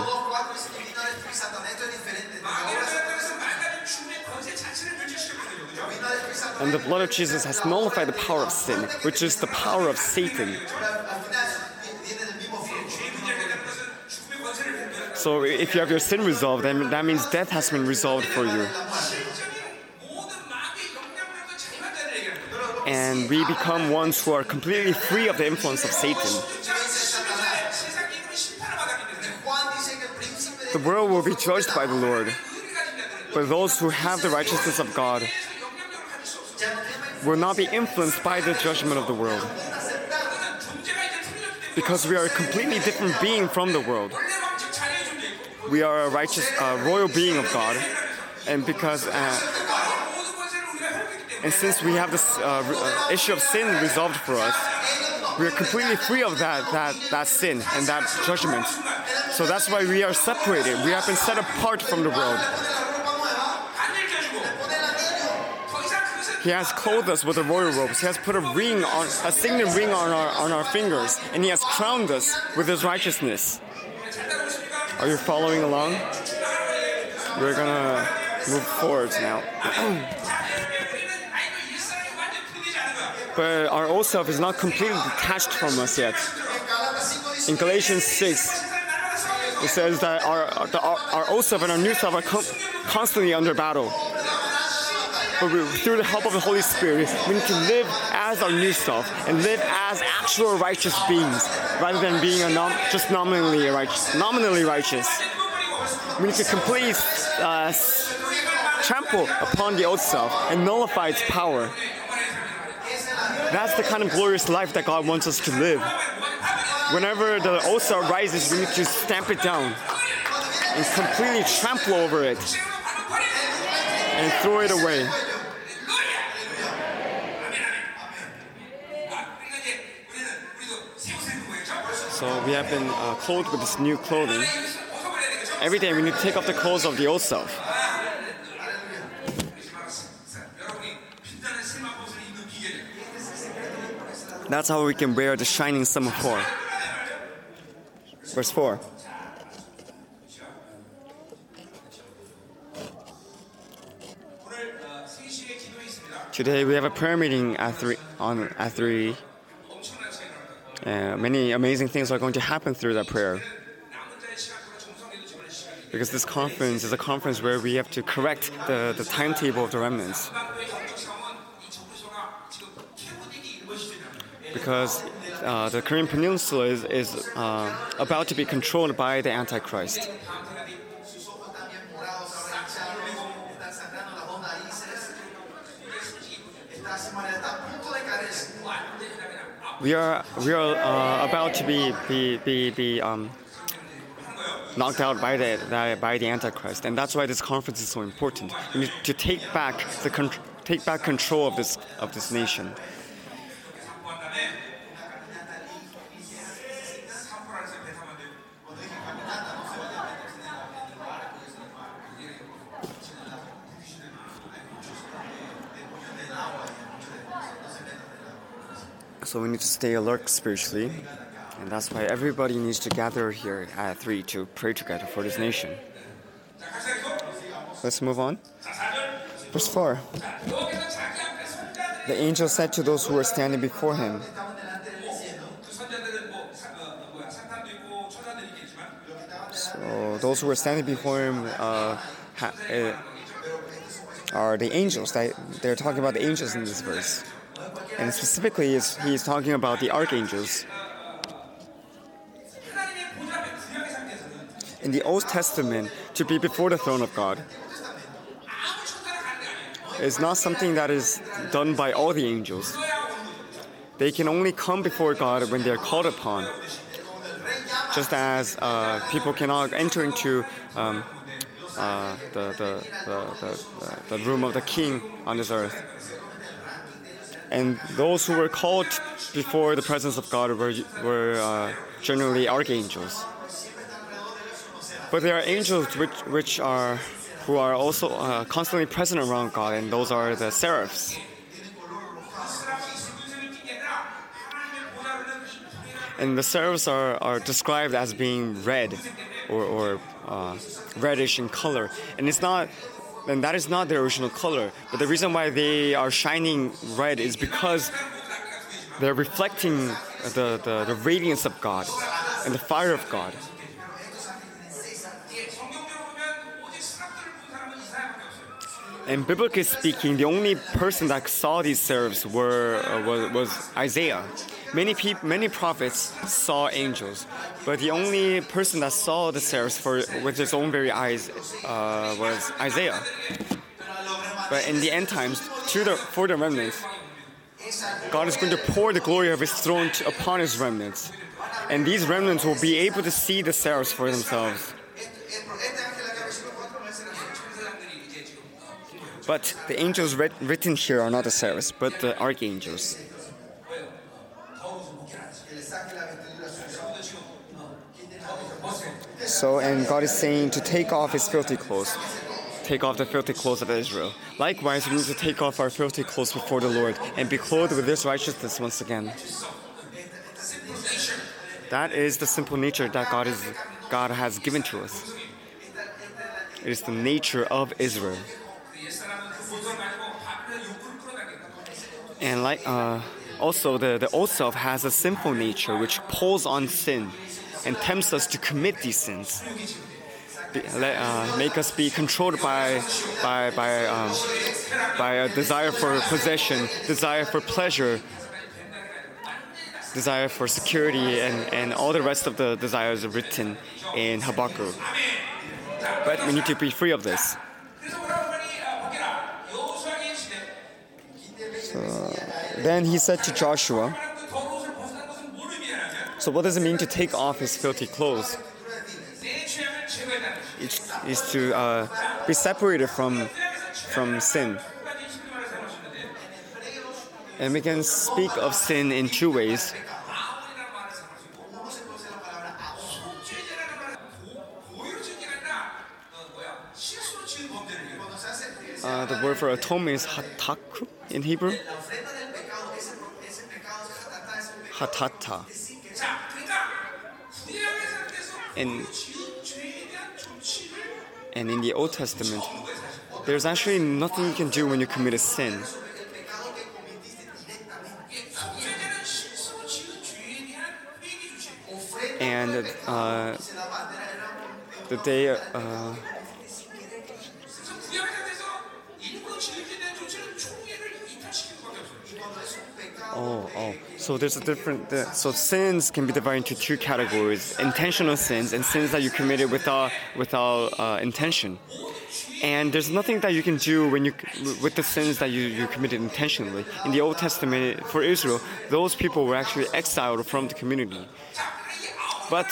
and the blood of Jesus has nullified the power of sin, which is the power of Satan. So if you have your sin resolved, then that means death has been resolved for you. And we become ones who are completely free of the influence of Satan. The world will be judged by the Lord, but those who have the righteousness of God will not be influenced by the judgment of the world. Because we are a completely different being from the world. We are a righteous, uh, royal being of God. And because, uh, and since we have this uh, uh issue of sin resolved for us, we are completely free of that, that, that sin and that judgment. So that's why we are separated. We have been set apart from the world. He has clothed us with the royal robes. He has put a ring on a signet ring on our on our fingers, and he has crowned us with his righteousness. Are you following along? We're gonna move forward now. but our old self is not completely detached from us yet. In Galatians 6, it says that our, our, our old self and our new self are com- constantly under battle. But we, through the help of the Holy Spirit, we need to live as our new self and live as actual righteous beings rather than being nom- just nominally righteous. Nominally righteous. We need to completely uh, trample upon the old self and nullify its power. That's the kind of glorious life that God wants us to live. Whenever the old self rises, we need to stamp it down and completely trample over it and throw it away. So we have been uh, clothed with this new clothing. Every day we need to take off the clothes of the old self. That's how we can wear the shining sum. Verse 4. Today we have a prayer meeting at 3 on at 3 uh, many amazing things are going to happen through that prayer. Because this conference is a conference where we have to correct the, the timetable of the remnants. Because uh, the Korean Peninsula is, is uh, about to be controlled by the Antichrist. We are we are uh, about to be be be, be um, knocked out by the, by the Antichrist, and that's why this conference is so important. We need to take back the take back control of this of this nation. So we need to stay alert spiritually. And that's why everybody needs to gather here at 3 to pray together for this nation. Let's move on. Verse 4. The angel said to those who were standing before him, So those who were standing before him uh, ha- uh, are the angels. They're talking about the angels in this verse. And specifically, he's, he's talking about the archangels. In the Old Testament, to be before the throne of God is not something that is done by all the angels. They can only come before God when they are called upon. Just as uh, people cannot enter into um, uh, the, the, the, the, the room of the king on this earth. And those who were called before the presence of God were, were uh, generally archangels. But there are angels which, which are who are also uh, constantly present around God, and those are the seraphs. And the seraphs are, are described as being red or, or uh, reddish in color. And it's not, and that is not their original color. But the reason why they are shining red is because they're reflecting the, the, the radiance of God and the fire of God. And biblically speaking, the only person that saw these seraphs were uh, was, was Isaiah. Many people, many prophets saw angels, but the only person that saw the seraphs for, with his own very eyes uh, was Isaiah. But in the end times, to the, for the remnants, God is going to pour the glory of His throne upon His remnants, and these remnants will be able to see the seraphs for themselves. But the angels writ- written here are not the seraphs, but the archangels. So, and God is saying to take off his filthy clothes, take off the filthy clothes of Israel. Likewise, we need to take off our filthy clothes before the Lord and be clothed with His righteousness once again. That is the simple nature that God is God has given to us. It is the nature of Israel. And like uh, also the, the old self has a sinful nature which pulls on sin and tempts us to commit these sins. Be, uh, make us be controlled by by by um, by a desire for possession, desire for pleasure, desire for security, and, and all the rest of the desires written in Habakkuk. But we need to be free of this. Then he said to Joshua, So, what does it mean to take off his filthy clothes? It is to uh, be separated from, from sin. And we can speak of sin in two ways. Uh, the word for atonement is hataku in Hebrew. Hatata. And, and in the Old Testament, there's actually nothing you can do when you commit a sin. And uh, the day, uh, Oh, oh. So there's a different. So sins can be divided into two categories: intentional sins and sins that you committed without without uh, intention. And there's nothing that you can do when you with the sins that you, you committed intentionally. In the Old Testament, for Israel, those people were actually exiled from the community. But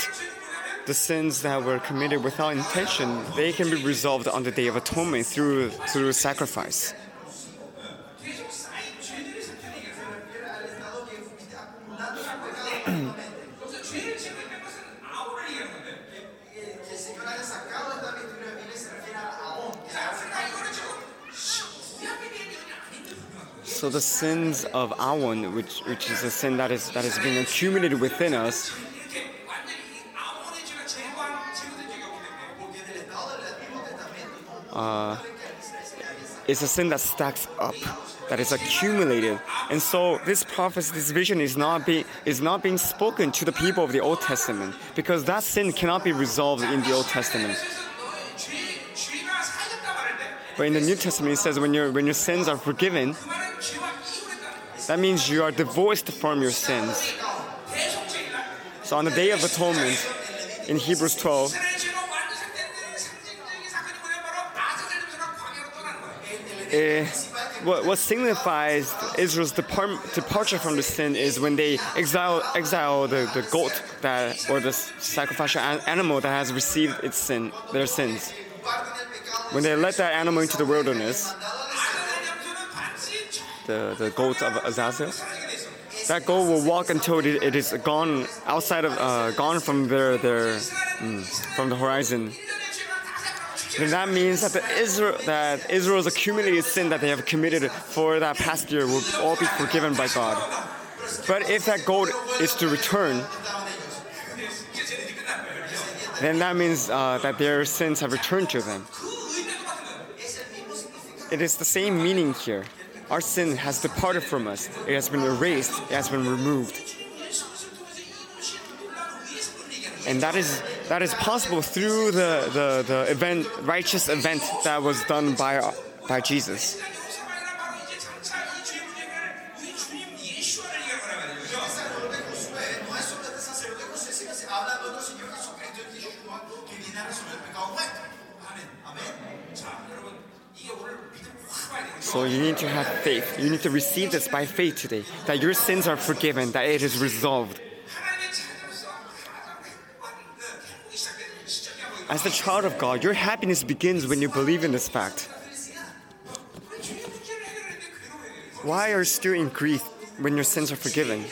the sins that were committed without intention, they can be resolved on the Day of Atonement through through sacrifice. So the sins of Awon, which which is a sin that is that is being accumulated within us, uh, is a sin that stacks up, that is accumulated. And so this prophecy, this vision is not being is not being spoken to the people of the Old Testament because that sin cannot be resolved in the Old Testament. But in the New Testament, it says when your when your sins are forgiven, that means you are divorced from your sins. So on the Day of Atonement, in Hebrews 12, eh, what, what signifies Israel's depart, departure from the sin is when they exile exile the, the goat that or the sacrificial an- animal that has received its sin their sins. When they let that animal into the wilderness, the, the goat of Azazel, that goat will walk until it, it is gone outside of uh, gone from their their mm, from the horizon. then that means that the Israel that Israel's accumulated sin that they have committed for that past year will all be forgiven by God. But if that goal is to return, then that means uh, that their sins have returned to them. It is the same meaning here. Our sin has departed from us. It has been erased. It has been removed. And that is that is possible through the, the, the event righteous event that was done by by Jesus. So you need to have faith. You need to receive this by faith today that your sins are forgiven, that it is resolved. As the child of God, your happiness begins when you believe in this fact. Why are you still in grief when your sins are forgiven?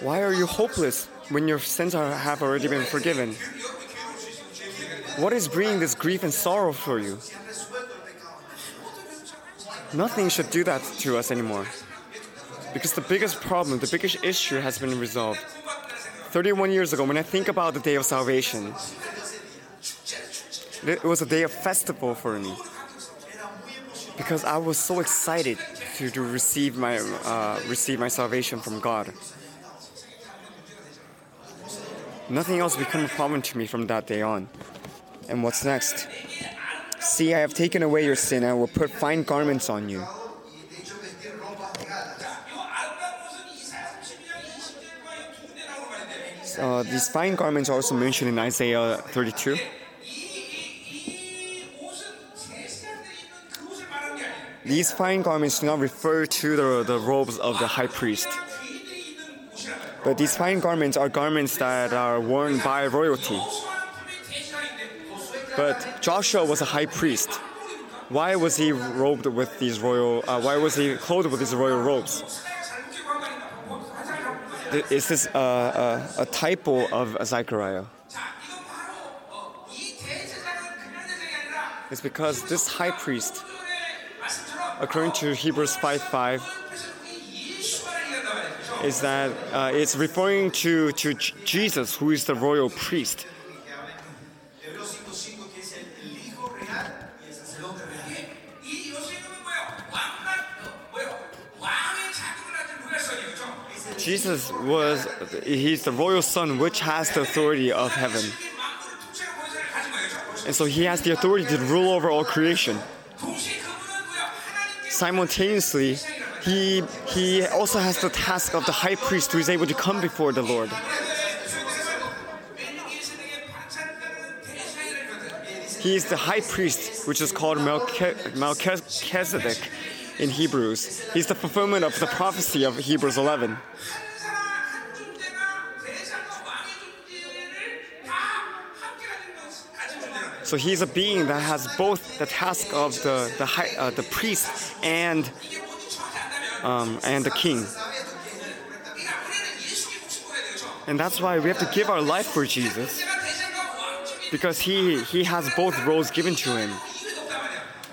Why are you hopeless when your sins are, have already been forgiven? What is bringing this grief and sorrow for you? Nothing should do that to us anymore. Because the biggest problem, the biggest issue has been resolved. 31 years ago, when I think about the day of salvation, it was a day of festival for me. Because I was so excited to, to receive my uh, receive my salvation from God. Nothing else became a problem to me from that day on. And what's next? See, I have taken away your sin. I will put fine garments on you. Uh, these fine garments are also mentioned in Isaiah 32. These fine garments do not refer to the, the robes of the high priest. But these fine garments are garments that are worn by royalty. But Joshua was a high priest. Why was he robed with these royal? Uh, why was he clothed with these royal robes? Is this a, a typo of Zechariah? It's because this high priest, according to Hebrews 5:5, is that uh, it's referring to, to Jesus, who is the royal priest. Jesus was, he's the royal son which has the authority of heaven. And so he has the authority to rule over all creation. Simultaneously, he, he also has the task of the high priest who is able to come before the Lord. He is the high priest, which is called Melchizedek, in Hebrews. He's the fulfillment of the prophecy of Hebrews 11. So he's a being that has both the task of the the, high, uh, the priest and um, and the king. And that's why we have to give our life for Jesus because he he has both roles given to him.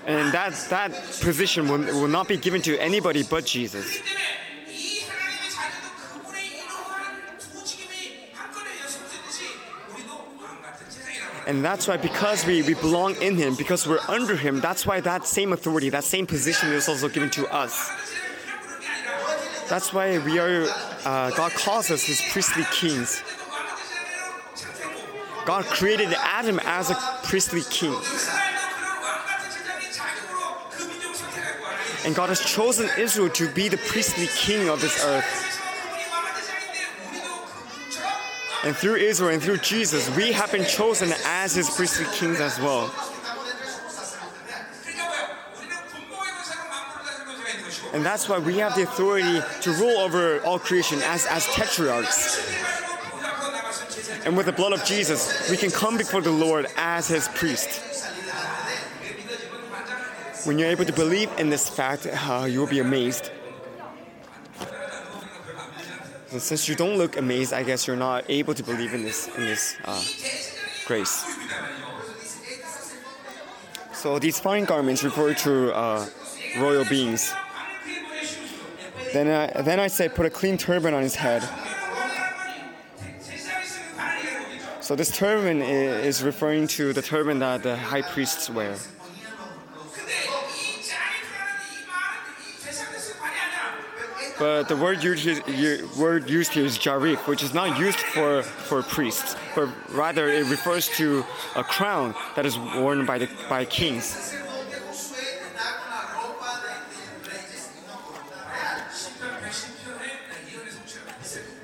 And that that position will, will not be given to anybody but Jesus. And that's why, because we, we belong in Him, because we're under Him, that's why that same authority, that same position is also given to us. That's why we are, uh, God calls us His priestly kings. God created Adam as a priestly king. And God has chosen Israel to be the priestly king of this earth. And through Israel and through Jesus, we have been chosen as his priestly kings as well. And that's why we have the authority to rule over all creation as, as tetrarchs. And with the blood of Jesus, we can come before the Lord as his priest. When you're able to believe in this fact, uh, you will be amazed. And since you don't look amazed, I guess you're not able to believe in this in this uh, grace. So these fine garments refer to uh, royal beings. Then I, then I said, put a clean turban on his head. So this turban is referring to the turban that the high priests wear. But the word used, word used here is jarik, which is not used for, for priests, but rather it refers to a crown that is worn by, the, by kings.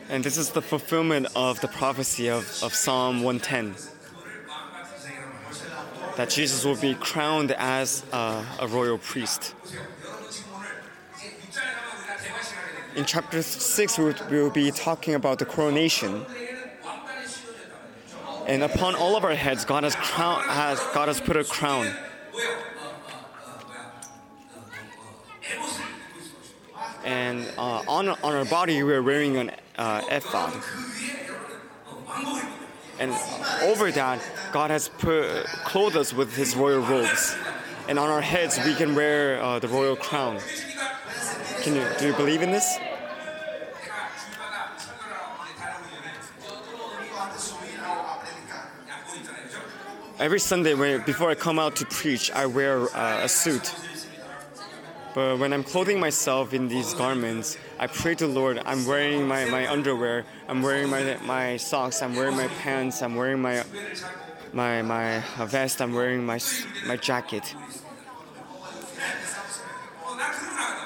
And this is the fulfillment of the prophecy of, of Psalm 110 that Jesus will be crowned as uh, a royal priest. In chapter 6, we will be talking about the coronation. And upon all of our heads, God has, crown, has, God has put a crown. And uh, on, on our body, we are wearing an uh, ephod. And over that, God has put, clothed us with his royal robes. And on our heads, we can wear uh, the royal crown. Can you do you believe in this? Every Sunday, when, before I come out to preach, I wear uh, a suit. But when I'm clothing myself in these garments, I pray to Lord, I'm wearing my, my underwear, I'm wearing my, my socks, I'm wearing my pants, I'm wearing my, my, my vest, I'm wearing my, my jacket.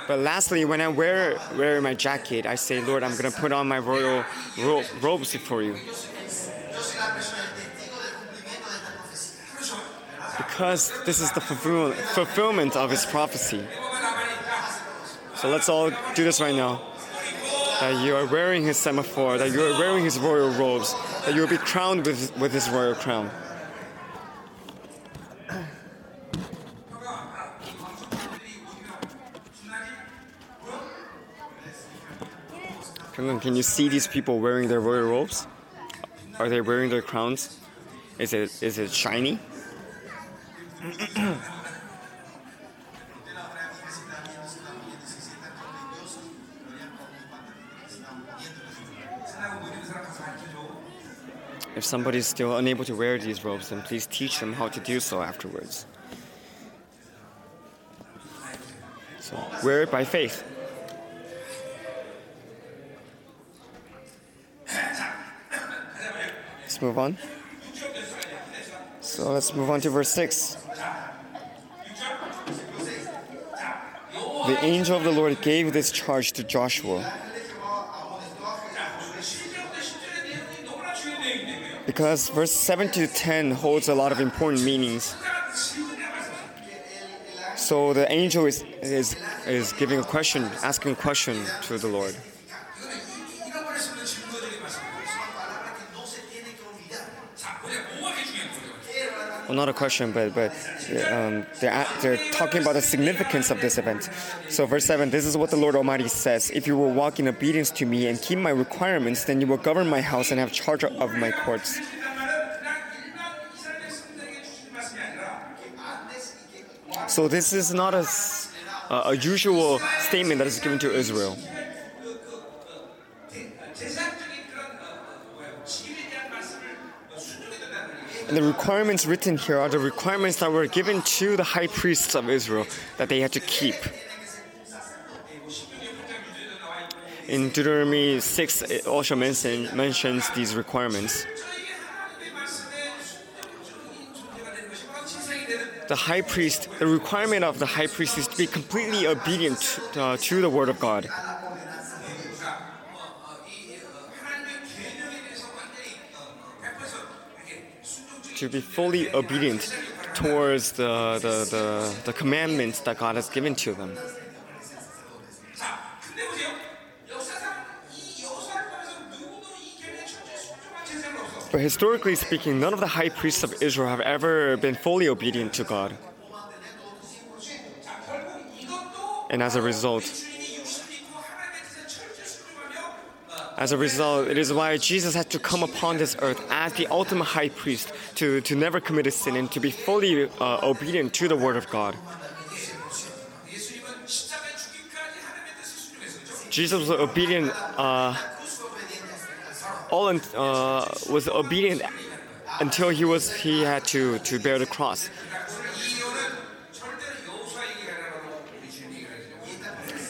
But lastly, when I wear wear my jacket, I say, Lord, I'm going to put on my royal ro- robes before you. Because this is the fulfill- fulfillment of his prophecy. So let's all do this right now. That you are wearing his semaphore, that you are wearing his royal robes, that you will be crowned with, with his royal crown. and can you see these people wearing their royal robes? Are they wearing their crowns? Is it is it shiny? If somebody is still unable to wear these robes, then please teach them how to do so afterwards. So, wear it by faith. Let's move on. So let's move on to verse 6. The angel of the Lord gave this charge to Joshua. Because verse 7 to 10 holds a lot of important meanings. So the angel is, is, is giving a question, asking a question to the Lord. well, not a question, but but um, they're they're talking about the significance of this event. So verse seven, this is what the Lord Almighty says: If you will walk in obedience to me and keep my requirements, then you will govern my house and have charge of my courts. So this is not a, a usual statement that is given to Israel. And the requirements written here are the requirements that were given to the high priests of Israel that they had to keep. In Deuteronomy 6, it also mention, mentions these requirements. The high priest, the requirement of the high priest is to be completely obedient uh, to the word of God. to be fully obedient towards the, the, the, the commandments that God has given to them. But historically speaking, none of the high priests of Israel have ever been fully obedient to God. And as a result, as a result, it is why Jesus had to come upon this earth as the ultimate high priest to, to never commit a sin and to be fully uh, obedient to the Word of God. Jesus was obedient, uh, all in, uh, was obedient until he was he had to, to bear the cross.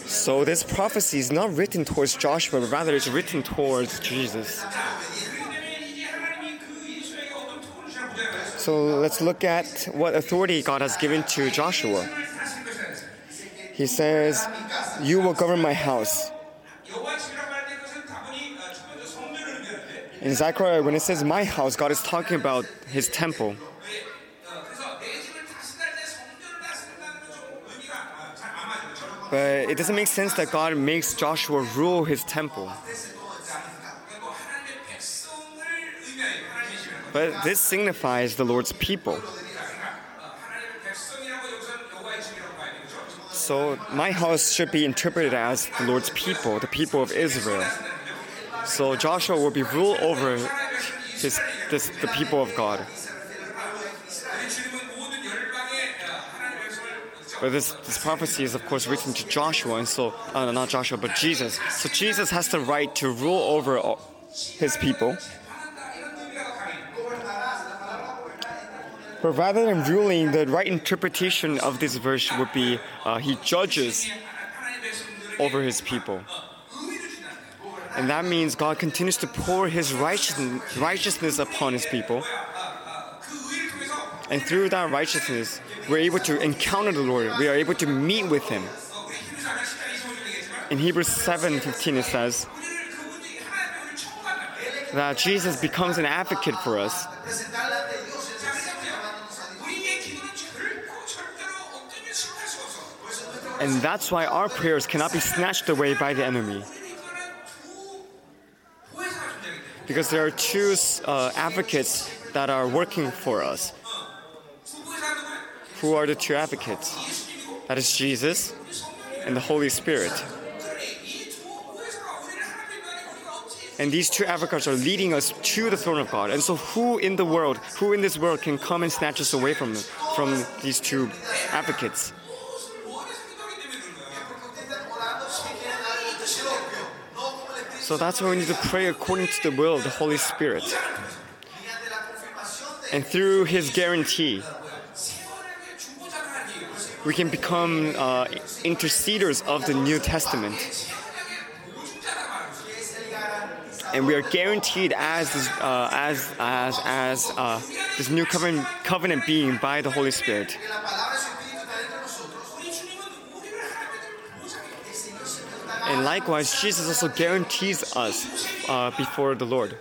So this prophecy is not written towards Joshua, but rather it's written towards Jesus. So let's look at what authority God has given to Joshua. He says, You will govern my house. In Zechariah, when it says my house, God is talking about his temple. But it doesn't make sense that God makes Joshua rule his temple. But this signifies the Lord's people. So my house should be interpreted as the Lord's people, the people of Israel. So Joshua will be rule over his, this, the people of God. But this, this prophecy is, of course, written to Joshua, and so, uh, not Joshua, but Jesus. So Jesus has the right to rule over all, his people. But rather than ruling, the right interpretation of this verse would be uh, he judges over his people. And that means God continues to pour his righteousness upon his people. And through that righteousness, we're able to encounter the Lord. We are able to meet with him. In Hebrews 7:15 it says that Jesus becomes an advocate for us. And that's why our prayers cannot be snatched away by the enemy. Because there are two uh, advocates that are working for us. Who are the two advocates? That is Jesus and the Holy Spirit. And these two advocates are leading us to the throne of God. And so, who in the world, who in this world can come and snatch us away from, from these two advocates? So that's why we need to pray according to the will of the Holy Spirit. And through His guarantee, we can become uh, interceders of the New Testament. And we are guaranteed as this, uh, as as as uh, this new covenant covenant being by the Holy Spirit. And likewise, Jesus also guarantees us uh, before the Lord.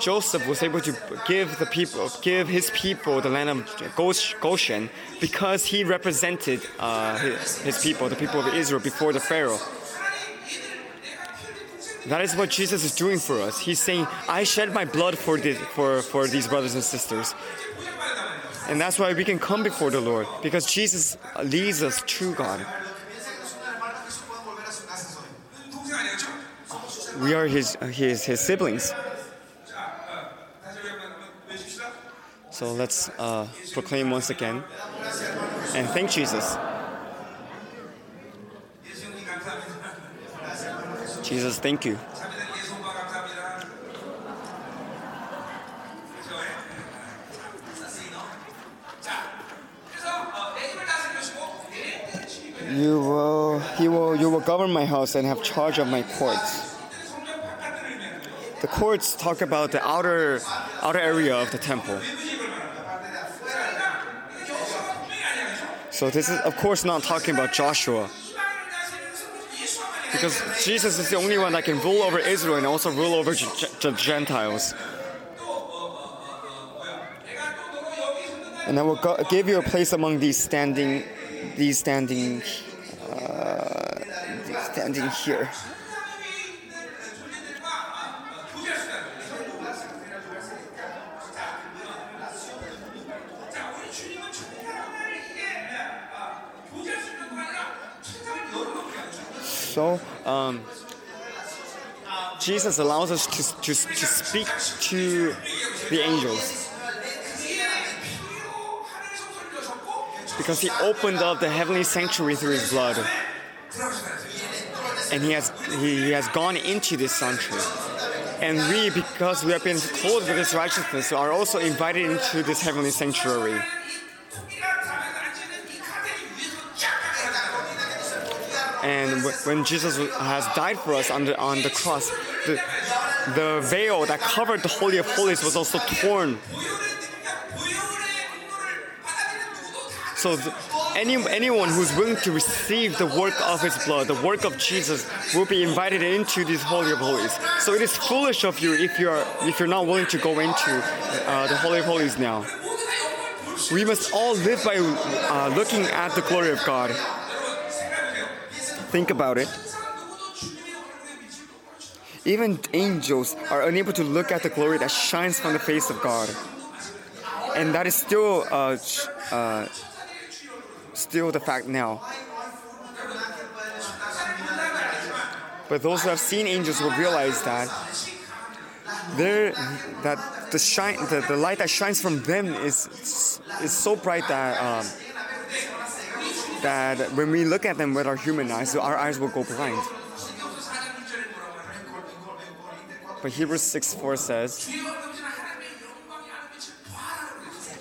Joseph was able to give the people, give his people the land of Goshen, because he represented uh, his, his people, the people of Israel, before the Pharaoh. That is what Jesus is doing for us. He's saying, "I shed my blood for this, for for these brothers and sisters. And that's why we can come before the Lord, because Jesus leads us to God. We are his, uh, his, his siblings. So let's uh, proclaim once again and thank Jesus. Jesus, thank you. You will, you will, you will govern my house and have charge of my courts. The courts talk about the outer, outer area of the temple. So this is, of course, not talking about Joshua, because Jesus is the only one that can rule over Israel and also rule over the Gentiles. And I will go- give you a place among these standing these standing, uh, standing here. So, um, Jesus allows us to, to, to speak to the angels. Because he opened up the heavenly sanctuary through his blood. And he has he, he has gone into this sanctuary. And we, because we have been clothed with his righteousness, are also invited into this heavenly sanctuary. And when Jesus has died for us on the, on the cross, the, the veil that covered the Holy of Holies was also torn. So any, anyone who's willing to receive the work of his blood, the work of Jesus, will be invited into this Holy of Holies. So it is foolish of you if you're if you're not willing to go into uh, the Holy of Holies now. We must all live by uh, looking at the glory of God. Think about it. Even angels are unable to look at the glory that shines from the face of God. And that is still uh, uh, still the fact now. But those who have seen angels will realize that there that the shine the, the light that shines from them is is so bright that um, that when we look at them with our human eyes, our eyes will go blind. But Hebrews 6 4 says,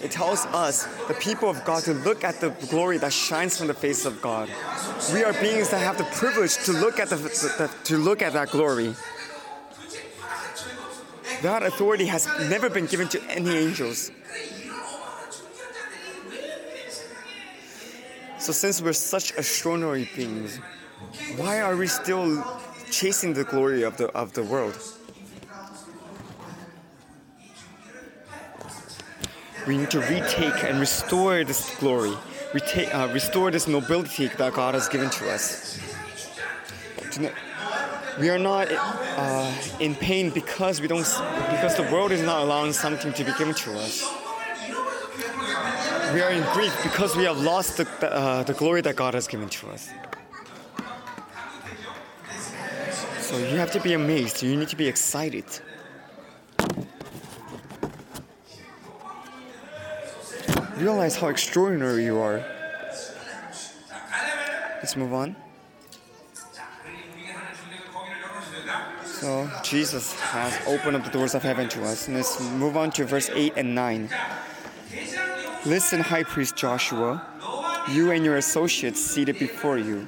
it tells us, the people of God, to look at the glory that shines from the face of God. We are beings that have the privilege to look at the, the, to look at that glory. That authority has never been given to any angels. So since we're such extraordinary beings, why are we still chasing the glory of the of the world? We need to retake and restore this glory, retake, uh, restore this nobility that God has given to us. We are not uh, in pain because we don't, because the world is not allowing something to be given to us. We are in grief because we have lost the, uh, the glory that God has given to us. So you have to be amazed. You need to be excited. Realize how extraordinary you are. Let's move on. So Jesus has opened up the doors of heaven to us. And let's move on to verse 8 and 9. Listen, high priest Joshua, you and your associates seated before you,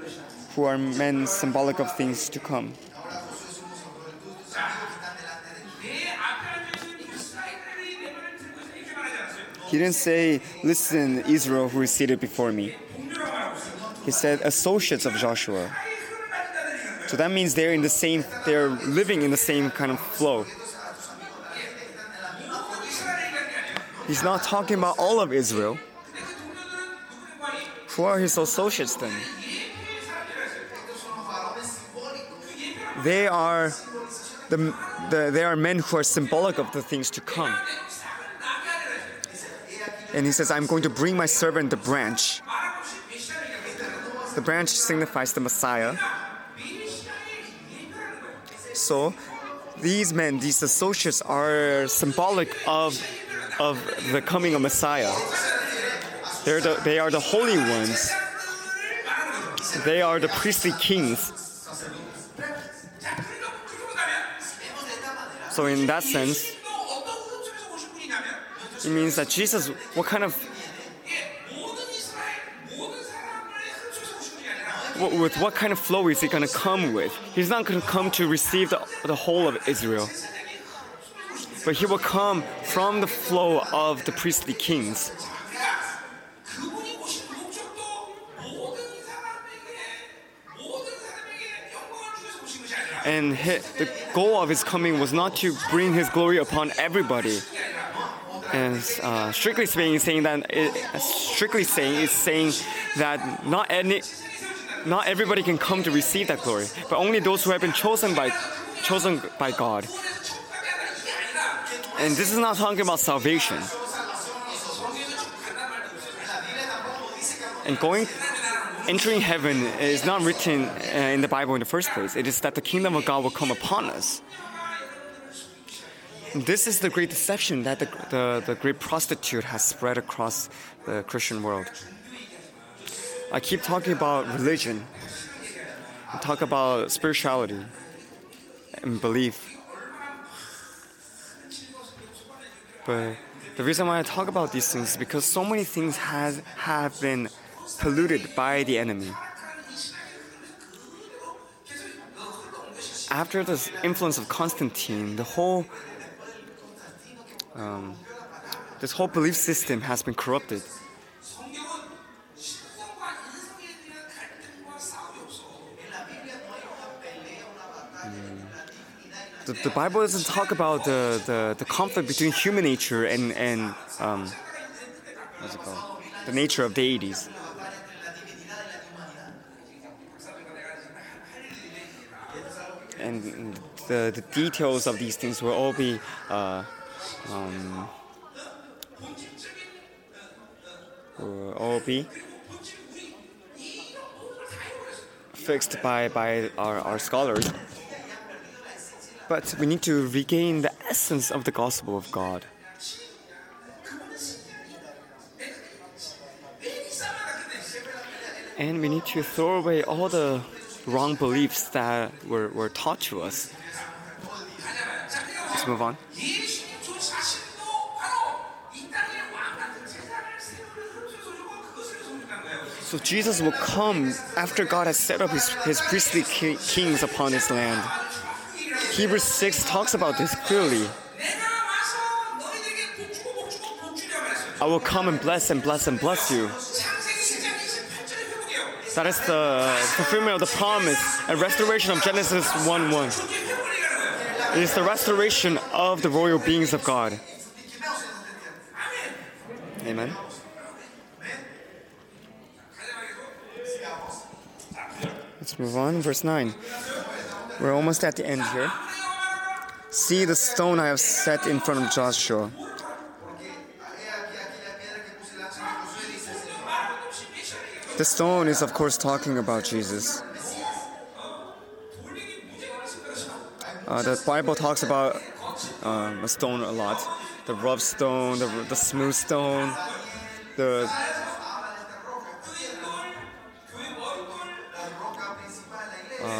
who are men symbolic of things to come. He didn't say, Listen, Israel, who is seated before me. He said, Associates of Joshua. So that means they're in the same, they're living in the same kind of flow. He's not talking about all of Israel. Who are his associates then? They are the, the they are men who are symbolic of the things to come. And he says, I'm going to bring my servant the branch. The branch signifies the Messiah. So these men, these associates, are symbolic of, of the coming of Messiah. They're the, they are the holy ones. They are the priestly kings. So in that sense, it means that Jesus, what kind of with what kind of flow is he going to come with? He's not going to come to receive the, the whole of Israel, but he will come from the flow of the priestly kings. And his, the goal of his coming was not to bring his glory upon everybody, and uh, strictly speaking, saying that it, strictly saying is saying that not any, not everybody can come to receive that glory, but only those who have been chosen by, chosen by God. And this is not talking about salvation. And going, entering heaven is not written uh, in the Bible in the first place. It is that the kingdom of God will come upon us. This is the great deception that the, the, the great prostitute has spread across the Christian world. I keep talking about religion, I talk about spirituality and belief. But the reason why I talk about these things is because so many things has have been polluted by the enemy. After the influence of Constantine, the whole um, this whole belief system has been corrupted. The, the, Bible doesn't talk about the, the, the, conflict between human nature and, and um, what's it called? the nature of deities. And the, the details of these things will all be uh, um, all be fixed by, by our, our scholars. But we need to regain the essence of the gospel of God. And we need to throw away all the wrong beliefs that were, were taught to us. Let's move on. So Jesus will come after God has set up his, his priestly ki- kings upon his land. Hebrews 6 talks about this clearly. I will come and bless and bless and bless you. That is the fulfillment of the promise and restoration of Genesis 1 1. It is the restoration of the royal beings of God. Amen. Move on. Verse 9. We're almost at the end here. See the stone I have set in front of Joshua. The stone is, of course, talking about Jesus. Uh, the Bible talks about um, a stone a lot. The rough stone, the, the smooth stone, the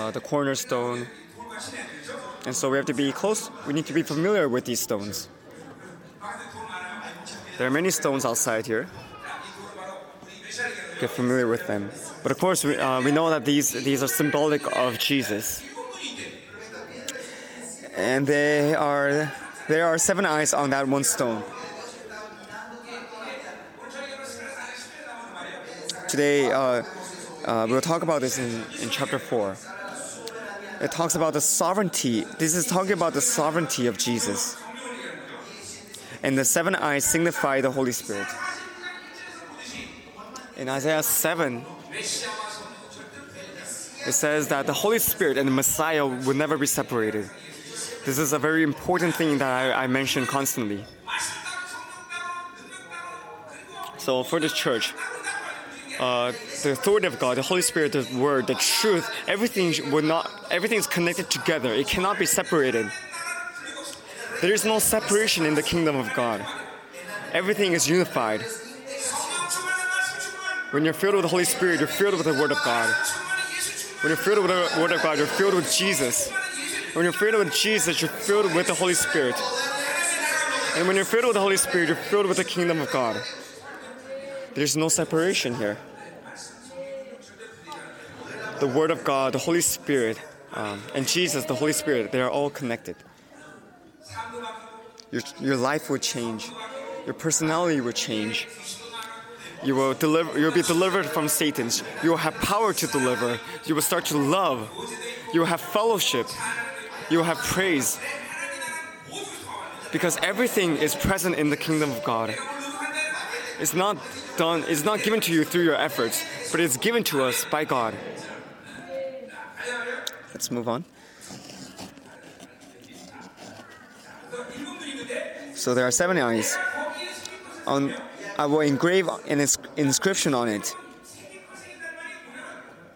uh, the cornerstone. And so we have to be close. We need to be familiar with these stones. There are many stones outside here. Get familiar with them. But of course, we, uh, we know that these these are symbolic of Jesus. And they are there are seven eyes on that one stone. Today, uh, uh, we'll talk about this in, in chapter 4. It talks about the sovereignty. This is talking about the sovereignty of Jesus. And the seven eyes signify the Holy Spirit. In Isaiah 7, it says that the Holy Spirit and the Messiah will never be separated. This is a very important thing that I, I mention constantly. So for the church, uh, the authority of God, the Holy Spirit, the Word, the truth, everything will not. Everything is connected together. It cannot be separated. There is no separation in the kingdom of God. Everything is unified. When you're filled with the Holy Spirit, you're filled with the Word of God. When you're filled with the Word of God, you're filled with Jesus. When you're filled with Jesus, you're filled with the Holy Spirit. And when you're filled with the Holy Spirit, you're filled with the kingdom of God. There's no separation here. The Word of God, the Holy Spirit, um, and Jesus, the Holy Spirit, they are all connected. Your, your life will change. Your personality will change. You will deliver. You'll be delivered from Satan's. You will have power to deliver. You will start to love. You will have fellowship. You will have praise. Because everything is present in the kingdom of God. It's not done. It's not given to you through your efforts, but it's given to us by God. Let's move on. So there are seven eyes. On, uh, I will engrave an ins- inscription on it.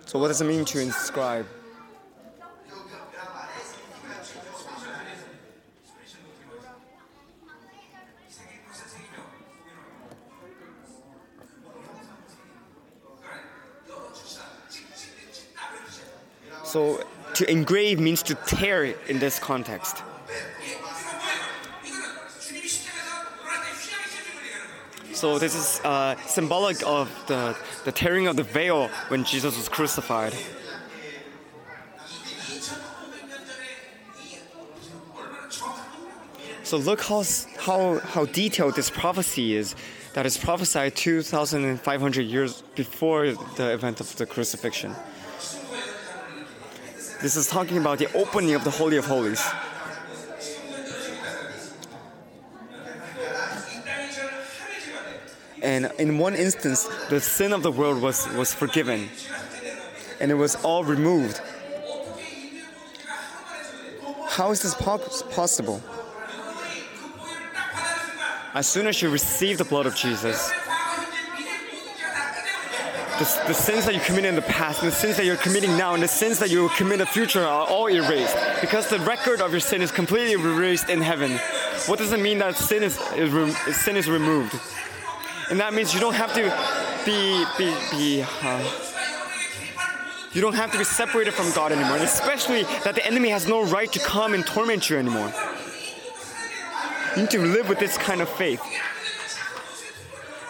So what does it mean to inscribe? So to engrave means to tear in this context. So this is uh, symbolic of the, the tearing of the veil when Jesus was crucified. So look how, how, how detailed this prophecy is that is prophesied 2,500 years before the event of the crucifixion. This is talking about the opening of the Holy of Holies. And in one instance, the sin of the world was, was forgiven, and it was all removed. How is this possible? As soon as you receive the blood of Jesus, the, the sins that you committed in the past, and the sins that you're committing now, and the sins that you will commit in the future are all erased. Because the record of your sin is completely erased in heaven. What does it mean that sin is, is sin is removed? And that means you don't have to be, be, be uh, you don't have to be separated from God anymore. And especially that the enemy has no right to come and torment you anymore. You need to live with this kind of faith.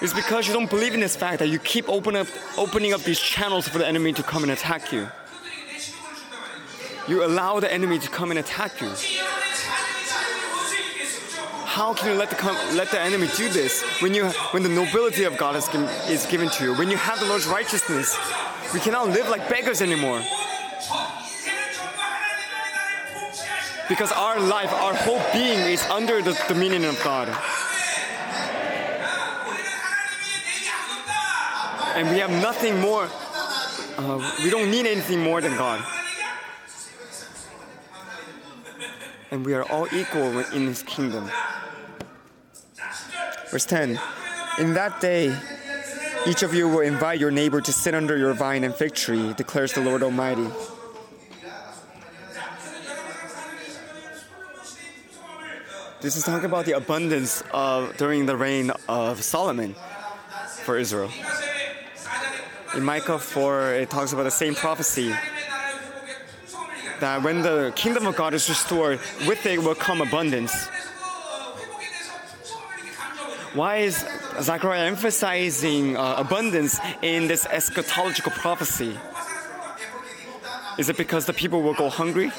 It's because you don't believe in this fact that you keep open up, opening up these channels for the enemy to come and attack you. You allow the enemy to come and attack you. How can you let the let the enemy do this when you when the nobility of God is, is given to you? When you have the Lord's righteousness, we cannot live like beggars anymore. Because our life, our whole being is under the dominion of God. And we have nothing more, uh, we don't need anything more than God. And we are all equal in His kingdom. Verse 10 In that day, each of you will invite your neighbor to sit under your vine and fig tree, declares the Lord Almighty. This is talking about the abundance of during the reign of Solomon for Israel. In Micah 4, it talks about the same prophecy that when the kingdom of God is restored, with it will come abundance. Why is Zechariah emphasizing uh, abundance in this eschatological prophecy? Is it because the people will go hungry?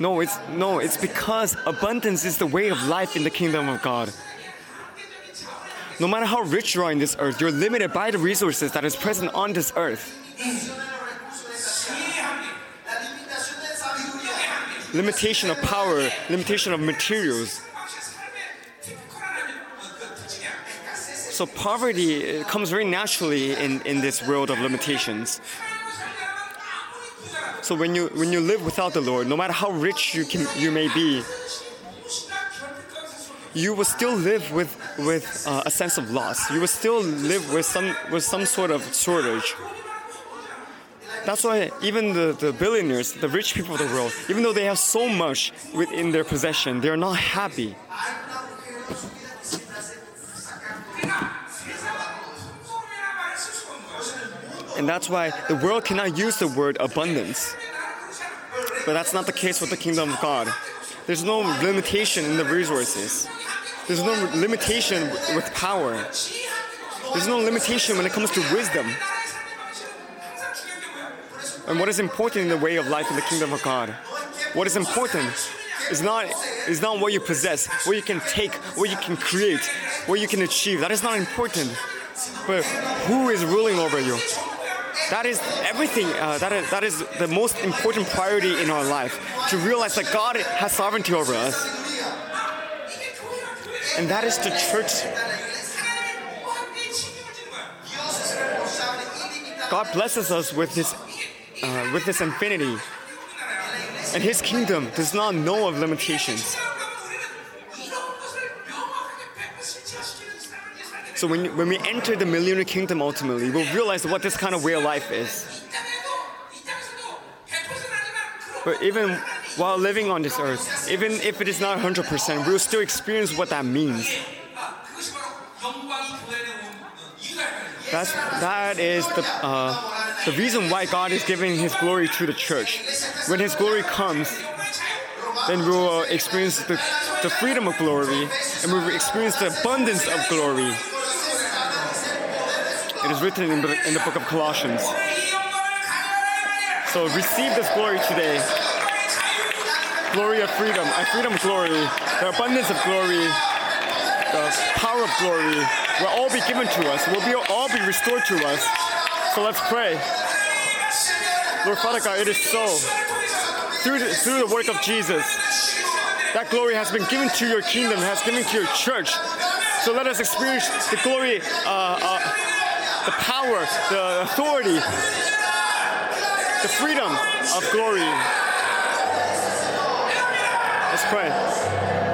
No, it's no, it's because abundance is the way of life in the kingdom of God. No matter how rich you are in this earth, you're limited by the resources that is present on this earth. Limitation of power, limitation of materials. So poverty comes very naturally in, in this world of limitations. So when you when you live without the Lord, no matter how rich you can you may be, you will still live with with uh, a sense of loss. You will still live with some with some sort of shortage. That's why even the, the billionaires, the rich people of the world, even though they have so much within their possession, they are not happy. And that's why the world cannot use the word abundance. But that's not the case with the kingdom of God. There's no limitation in the resources. There's no limitation with power. There's no limitation when it comes to wisdom. And what is important in the way of life in the kingdom of God? What is important is not is not what you possess, what you can take, what you can create, what you can achieve. That is not important. But who is ruling over you? That is everything. Uh, that is that is the most important priority in our life. To realize that God has sovereignty over us, and that is the church. God blesses us with His uh, with this infinity, and His kingdom does not know of limitations. So when, when we enter the millennial kingdom ultimately, we'll realize what this kind of way of life is. But even while living on this earth, even if it is not 100%, we'll still experience what that means. That's, that is the, uh, the reason why God is giving His glory to the church. When His glory comes, then we will experience the, the freedom of glory and we will experience the abundance of glory. It is written in the, in the book of Colossians. So receive this glory today. Glory of freedom, a freedom of glory, the abundance of glory, the power of glory will all be given to us, will be, all be restored to us. So let's pray. Lord Father God, it is so. Through the, through the work of Jesus, that glory has been given to your kingdom, has given to your church. So let us experience the glory uh, the power, the authority, the freedom of glory. Let's pray.